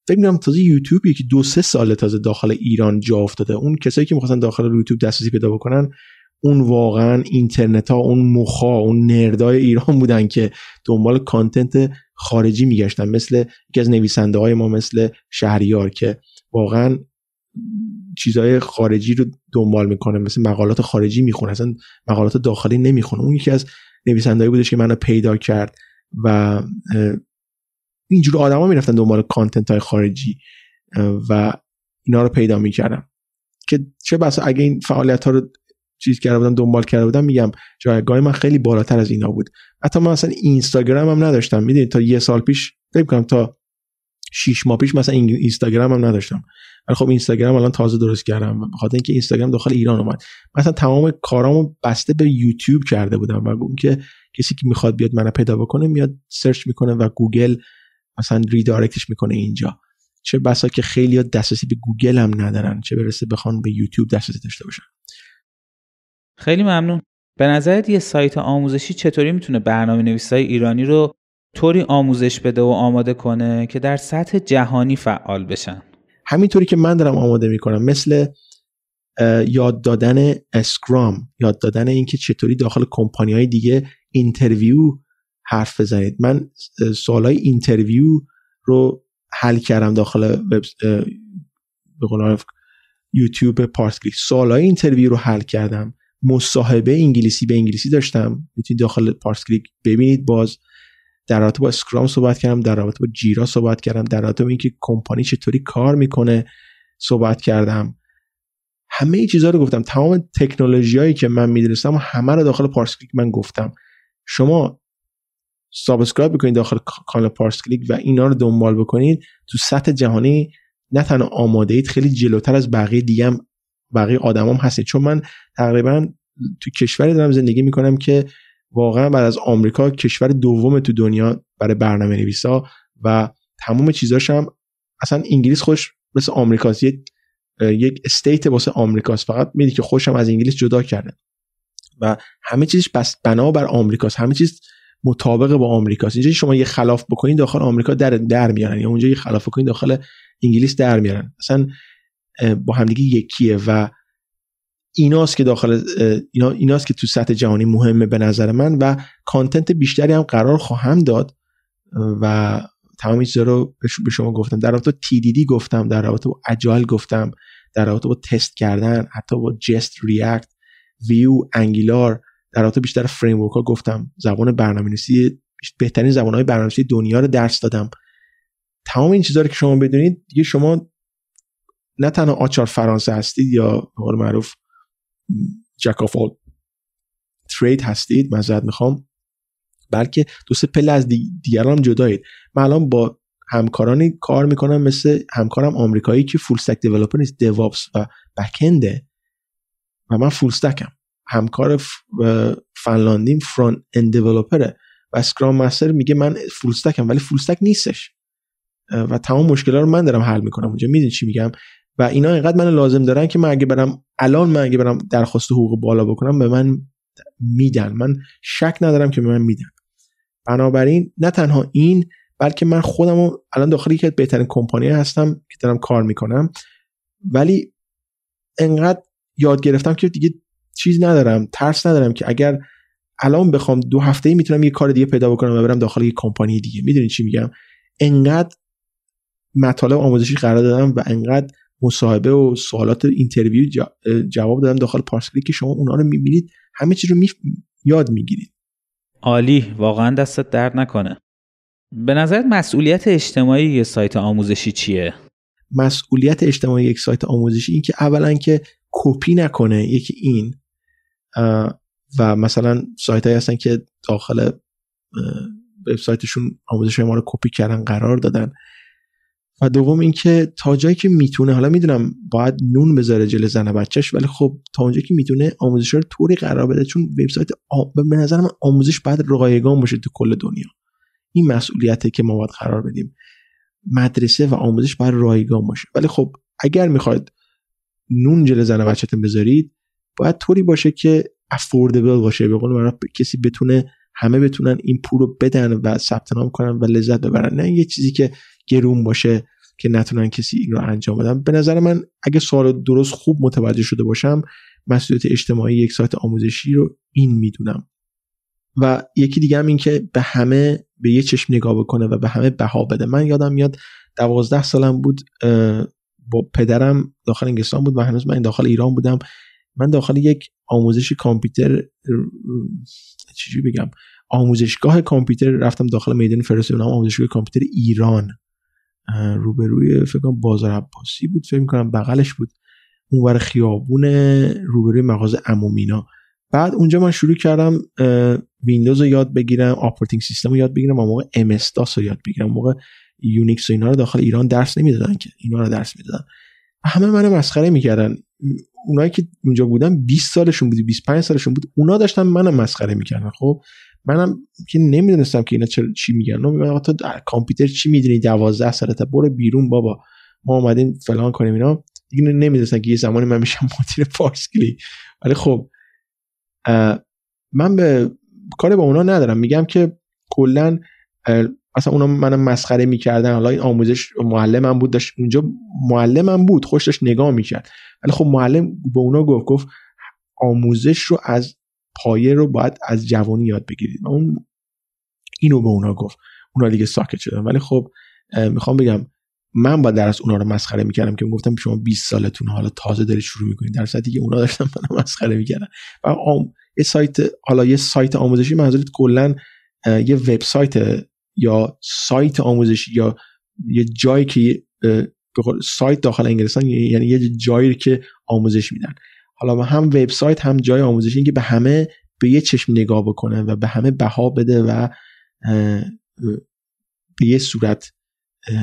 فکر می‌کنم تازه یوتیوب یکی دو سه سال تازه داخل ایران جا افتاده. اون کسایی که می‌خواستن داخل یوتیوب دسترسی پیدا بکنن اون واقعا اینترنت ها اون مخا اون نردای ایران بودن که دنبال کانتنت خارجی میگشتن. مثل یکی از نویسنده های ما مثل شهریار که واقعا چیزهای خارجی رو دنبال می‌کنه مثل مقالات خارجی می‌خونه اصلا مقالات داخلی نمی‌خونه. اون یکی از نویسندهایی بودش که منو پیدا کرد و اینجور آدما می‌رفتن دنبال کانتنت های خارجی و اینا رو پیدا می‌کردم. که چه بسا اگه این فعالیت ها رو چیز کرده بودم دنبال کرده بودم میگم جایگاه من خیلی بالاتر از اینا بود. حتی من اصلا اینستاگرام هم نداشتم. می‌دونید تا یه سال پیش فکر کنم تا شیش ماه پیش مثلا اینستاگرام هم نداشتم. ولی خب اینستاگرام الان تازه درست کردم به خاطر اینکه اینستاگرام داخل ایران اومد. مثلا تمام کارامو بسته به یوتیوب کرده بودم و که کسی که می‌خواد بیاد منو پیدا بکنه میاد search می‌کنه و گوگل مثلا redirectش می‌کنه اینجا. چه بسا که خیلی دسترسی به گوگل هم ندارن چه برسه بخوان به یوتیوب دسترسی داشته باشن. خیلی ممنون. به نظرت یه سایت آموزشی چطوری می‌تونه برنامه نویسای ایرانی رو طوری آموزش بده و آماده کنه که در سطح جهانی فعال بشن. همینطوری که من دارم آماده می‌کنم مثل یاد دادن Scrum یاد دادن اینکه چطوری داخل کمپانی های دیگه interview حرف بزنید. من سوالای interview رو حل کردم داخل وب به یوتیوب پارسکلیک سوالای interview رو حل کردم. مصاحبه انگلیسی به انگلیسی داشتم. می‌تونید داخل پارسکلیک ببینید. باز در رابطه با Scrum صحبت کردم در رابطه با Jira صحبت کردم در رابطه با اینکه کمپانی چطوری کار می‌کنه صحبت کردم. همه این چیزها رو گفتم. تمام تکنولوژی هایی که من می‌دونستم همه رو داخل پارس کلیک من گفتم. شما subscribe بکنید داخل کانال پارس کلیک و اینا رو دنبال بکنید. تو سطح جهانی نه تنها آماده اید خیلی جلوتر از بقیه دیگه بقیه آدمام هستید. چون من تقریبا تو کشوری دارم زندگی می‌کنم که واقعا بعد از آمریکا کشور دوم تو دنیا برای برنامه نویسا و تمام چیزاش هم اصلا انگلیس خودش مثل آمریکاست. یک یک state واسه آمریکاست. فقط میدی که خودشم از انگلیس جدا کرده. و همه چیزش بس بنا بر آمریکاست. همه چیز مطابق با آمریکاست. اینجا شما یه خلاف بکنید داخل آمریکا در در میارن. یا اونجا یه خلاف بکنید داخل انگلیس در میارن. اصلا با همدیگه یکیه و ایناست که داخل اینا ایناست که تو سطح جهانی مهمه به نظر من و کانتنت بیشتری هم قرار خواهم داد و تمام چیزا رو به شما گفتم. در رابطه با TDD گفتم در رابطه با اجایل گفتم در رابطه با تست کردن حتی با Jest React Vue Angular در رابطه بیشتر framework ها گفتم. زبان برنامه‌نویسی بهترین زبان‌های برنامه‌نویسی دنیا رو درس دادم. تمام این چیزا رو که شما بدونید دیگه شما نه تنها آچار فرانسه هستید یا به قول معروف jack of all trades هستید معذرت می‌خوام. بلکه دو سه پله از دیگران هم جدایید. من الان با همکارانی کار می‌کنم مثل همکارم آمریکایی که full stack developer نیست DevOps و backend ه و من full stack م همکار فنلاندیم front end developer ه و Scrum master میگه من full stack م ولی full stack نیستش. و تمام مشکلات رو من دارم حل می‌کنم. اونجا می‌دونی چی میگم؟ و اینا اینقدر من لازم دارن که من اگه برم الان من اگه برم درخواست حقوق بالا بکنم به من میدن. من شک ندارم که به من میدن. بنابراین نه تنها این بلکه من خودم الان داخل یکی بهترین کمپانی هستم که دارم کار می‌کنم. ولی انقدر یاد گرفتم که دیگه چیز ندارم ترس ندارم که اگر الان بخوام دو هفته ای می‌تونم یه کار دیگه پیدا بکنم و برم داخل یه کمپانی دیگه. می‌دونی چی میگم؟ انقدر مطالب آموزشی قرار دادم و انقدر مصاحبه و سوالات interview جواب دادم داخل پارسکلیک که شما اونا رو می‌بینید همه چیز رو می... یاد می‌گیرید. عالی واقعا دستت درد نکنه. به نظرت مسئولیت اجتماعی یه سایت آموزشی چیه؟ مسئولیت اجتماعی یک سایت آموزشی این که اولا که کپی نکنه یکی این و مثلا سایت هایی هستن که داخل وبسایتشون آموزش ما رو کپی کردن قرار دادن. و دوم اینکه تا جایی که می‌تونه حالا می‌دونم باید نون بذاره جل زن بچهش ولی خب تا اونجایی که می‌تونه آموزش رو طوری قرار بده چون وبسایت به نظر من آموزش باید رایگان باشه تو کل دنیا. این مسئولیته که ما باید قرار بدیم. مدرسه و آموزش باید رایگان باشه. ولی خب اگر می‌خواید نون جل زن بچهتون بذارید باید طوری باشه که افوردبل باشه. به قول کسی بتونه همه بتونن این پول رو بدن و ثبت نام کنن و لذت ببرن. نه یه چیزی که گرون باشه که نتونن کسی این رو انجام بدن. به نظر من اگه سوال درست خوب متوجه شده باشم مسئولیت اجتماعی یک سایت آموزشی رو این می‌دونم. و یکی دیگه هم این که به همه به یه چشم نگاه بکنه و به همه بها بده. من یادم میاد دوازده سالم بود با پدرم داخل انگلستان بود و هنوز من داخل ایران بودم. من داخل یک آموزش کامپیوتر چجوری بگم آموزشگاه کامپیوتر رفتم داخل میدان فرستادم آموزشگاه کامپیوتر ایران. روبروی فکر کنم بازار عباسی بود. فکر کنم بغلش بود. اونور خیابون روبروی مغازه امومینا. بعد اونجا من شروع کردم ویندوز رو یاد بگیرم operating system رو یاد بگیرم و موقع ام رو یاد بگیرم. موقع یونیکس و اینا رو داخل ایران درس نمی‌دادن که. اینا رو درس می‌دادن. همه من مسخره می‌کردن. اونایی که اونجا بودن 20 سالشون بود 25 سالشون بود اونا داشتن منم مسخره می‌کردن. خب منم که نمی‌دونستم که اینا چی میگن. میگن تو کامپیوتر چی می‌دونی؟ 12 سالته برو بیرون بابا. ما اومدیم فلان کنیم اینا. دیگه نمی‌دونستن که یه زمانی من میشم مدیر پارسکلی ولی خب من به کاری با اونا ندارم. میگم که کلا اصلا اونا منم مسخره می‌کردن. حالا این آموزش معلمم بود داشت اونجا معلمم بود. خوش داشت نگاه می‌کرد. ولی خب معلم به اونا گفت گفت آموزش رو از پایه رو باید از جوانی یاد بگیرید. اون اینو به اونا گفت. اونا دیگه ساکت شدن. ولی خب می‌خوام بگم من با درس اونا رو مسخره می‌کردم که می‌گفتم شما 20 سالتون حالا تازه دارید شروع می‌کنید. در صورتی که اونا داشتن منو مسخره می‌کردن. و آم... یه سایت حالا یه سایت آموزشی منظورت کلا یه وبسایت یا سایت آموزشی یا یه جایی که سایت داخل انگلستان یعنی یه جایی که آموزش میدن. حالا هم وبسایت هم جای آموزشی که به همه به یه چشم نگاه بکنه و به همه بها بده و به یه صورت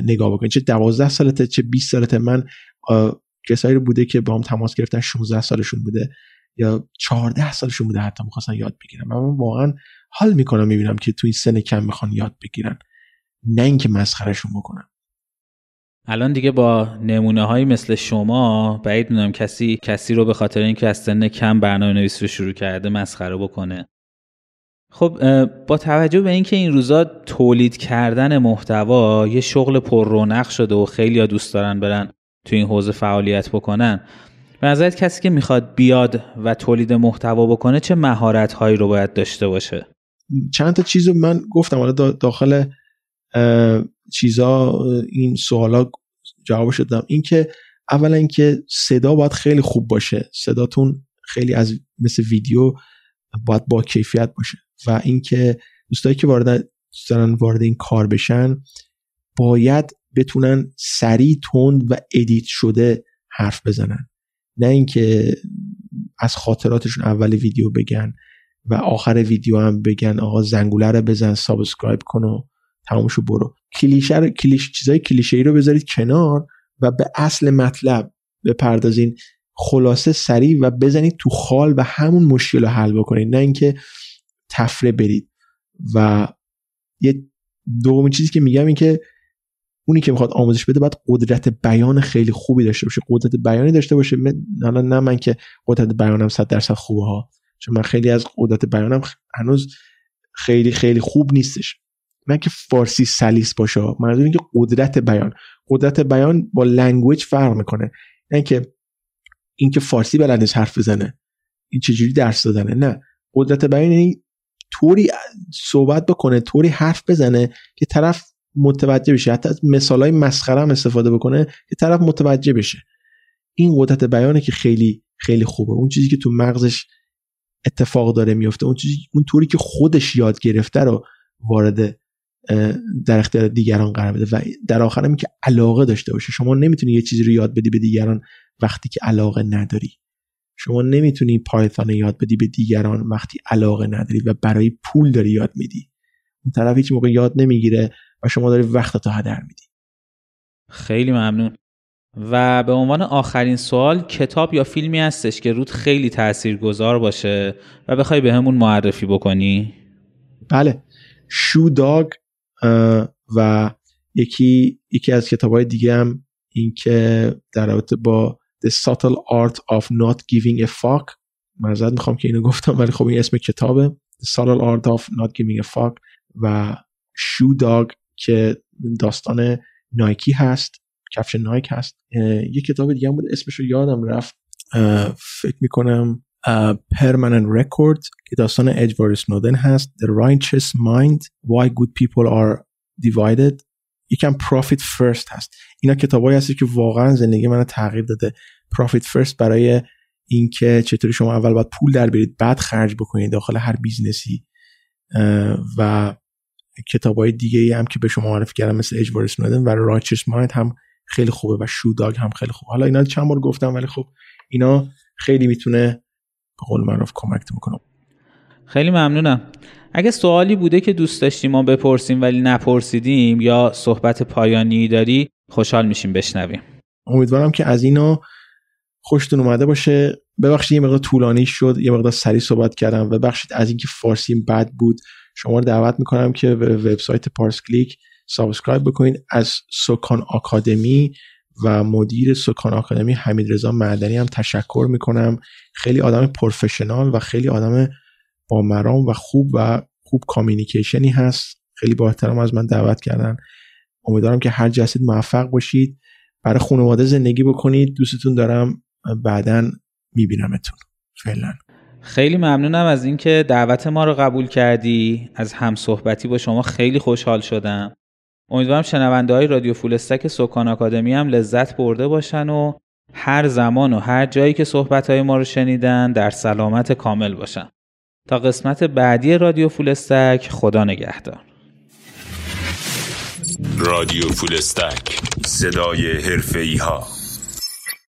نگاه بکنه چه دوازده سالته چه 20 سالته. من کسایی رو بوده که با هم تماس گرفتن 16 سالشون بوده یا 14 سالشون بوده حتی می‌خواستن یاد بگیرن. من واقعا حال می‌کنم می‌بینم که تو این سن کم می‌خوان یاد بگیرن. نه اینکه مسخرشون بکنن. الان دیگه با نمونه هایی مثل شما بعید می‌دونم کسی کسی رو به خاطر اینکه از سن کم برنامه نویسی رو شروع کرده مسخره بکنه. خب با توجه به اینکه این روزا تولید کردن محتوا یه شغل پر رونق شده و خیلی دوست دارن برن تو این حوزه فعالیت بکنن به نظرت کسی که می‌خواد بیاد و تولید محتوا بکنه چه مهارت هایی رو باید داشته باشه؟ چند تا چیز رو من گفتم حالا داخل چیزا این سوالا جواب شدم اینکه اولا اینکه صدا باید خیلی خوب باشه. صداتون خیلی از مثل ویدیو باید با کیفیت باشه. و اینکه دوستایی که وارد دارن وارد این کار بشن باید بتونن سریع تند و edit شده حرف بزنن. نه اینکه از خاطراتشون اول ویدیو بگن و آخر ویدیو هم بگن آقا زنگوله رو بزن subscribe کن و تمامشو برو. کلیشه کلیش چیزای کلیشه ای رو بذارید کنار و به اصل مطلب بپردازین. خلاصه سریع و بزنید تو خال و همون مشکل رو حل بکنید. نه اینکه تفره برید. و یه دومین چیزی که میگم این که اونی که می‌خواد آموزش بده باید قدرت بیان خیلی خوبی داشته باشه. قدرت بیانی داشته باشه. حالا نه من که قدرت بیانم 100 درصد خوبه ها. چون من خیلی از قدرت بیانم هنوز خیلی خیلی خوب نیستش. نه که فارسی سلیس باشه منظور اینکه قدرت بیان. قدرت بیان با لنگویج فرق می‌کنه. نه که اینکه فارسی بلد حرف بزنه این چجوری درس دادنه نه. قدرت بیان یعنی طوری صحبت بکنه طوری حرف بزنه که طرف متوجه بشه. حتی از مثال های مسخره هم استفاده بکنه که طرف متوجه بشه. این قدرت بیانه که خیلی خیلی خوبه. اون چیزی که تو مغزش اتفاق داره میفته اون چیزی اون طوری که خودش یاد گرفته رو وارد در اختیار دیگران قرار بده و در آخر هم که علاقه داشته باشه. شما نمی‌تونی یه چیزی رو یاد بدی به دیگران وقتی که علاقه نداری. شما نمی‌تونی پایتون یاد بدی به دیگران وقتی علاقه نداری و برای پول داری یاد میدی. اون طرف هیچ موقع یاد نمی‌گیره و شما داری وقت تا هدر میدی. خیلی ممنون. و به عنوان آخرین سوال کتاب یا فیلمی هستش که رود خیلی تاثیرگذار باشه و بخوای به همون معرفی بکنی؟ بله. شو داگ و یکی یکی از کتاب های دیگه هم این که در رابطه با The Subtle Art of Not Giving a Fuck. معذرت می‌خوام که اینو گفتم ولی خب این اسم کتابه. The Subtle Art of Not Giving a Fuck و شو داگ که داستان نایکی هست کفش نایک هست. یه کتاب دیگه هم بود اسمش یادم رفت. فکر می‌کنم Permanent Record که داستان ادوارد اسنودن هست. The Righteous Mind Why Good People Are Divided. یکم Profit First هست. اینا کتابایی هستی که واقعا زندگی منو تغییر داده. Profit First برای اینکه چطوری شما اول باید پول در برید بعد خرج بکنید داخل هر business ی. و کتاب های دیگه ای هم که به شما معرفی کردم مثل ادوارد اسنودن و Righteous Mind هم خیلی خوبه و شوداگ هم خیلی خوبه. حالا اینا چند بار گفتم ولی خب اینا خیلی می‌تونه به قول معروف کمک می‌کنم. خیلی ممنونم. اگه سوالی بوده که دوست داشتیم ما بپرسیم ولی نپرسیدیم یا صحبت پایانی داری خوشحال میشیم بشنویم. امیدوارم که از اینا خوشتون اومده باشه. ببخشید یه مقدار طولانی شد یه مقدار سریع صحبت کردم و ببخشید از اینکه فارسیم بد بود. شما رو دعوت می‌کنم که به وبسایت پارس کلیک subscribe بکنید. از سکان آکادمی و مدیر سکان آکادمی حمید رضا معدنی هم تشکر می‌کنم. خیلی آدم professional و خیلی آدم با مرام و خوب و خوب communication ی هست. خیلی با احترام از من دعوت کردن. امیدوارم که هر جسید موفق باشید. برای خانواده زندگی بکنید. دوستتون دارم. بعدا میبینمتون. فعلا. خیلی ممنونم از اینکه دعوت ما رو قبول کردی. از هم صحبتی با شما خیلی خوشحال شدم. امیدوارم شنونده های رادیو فولستک سکان آکادمی هم لذت برده باشن و هر زمان و هر جایی که صحبت های ما رو شنیدن در سلامت کامل باشن. تا قسمت بعدی رادیو فولستک خدا نگهدار. رادیو فولستک صدای حرفه ها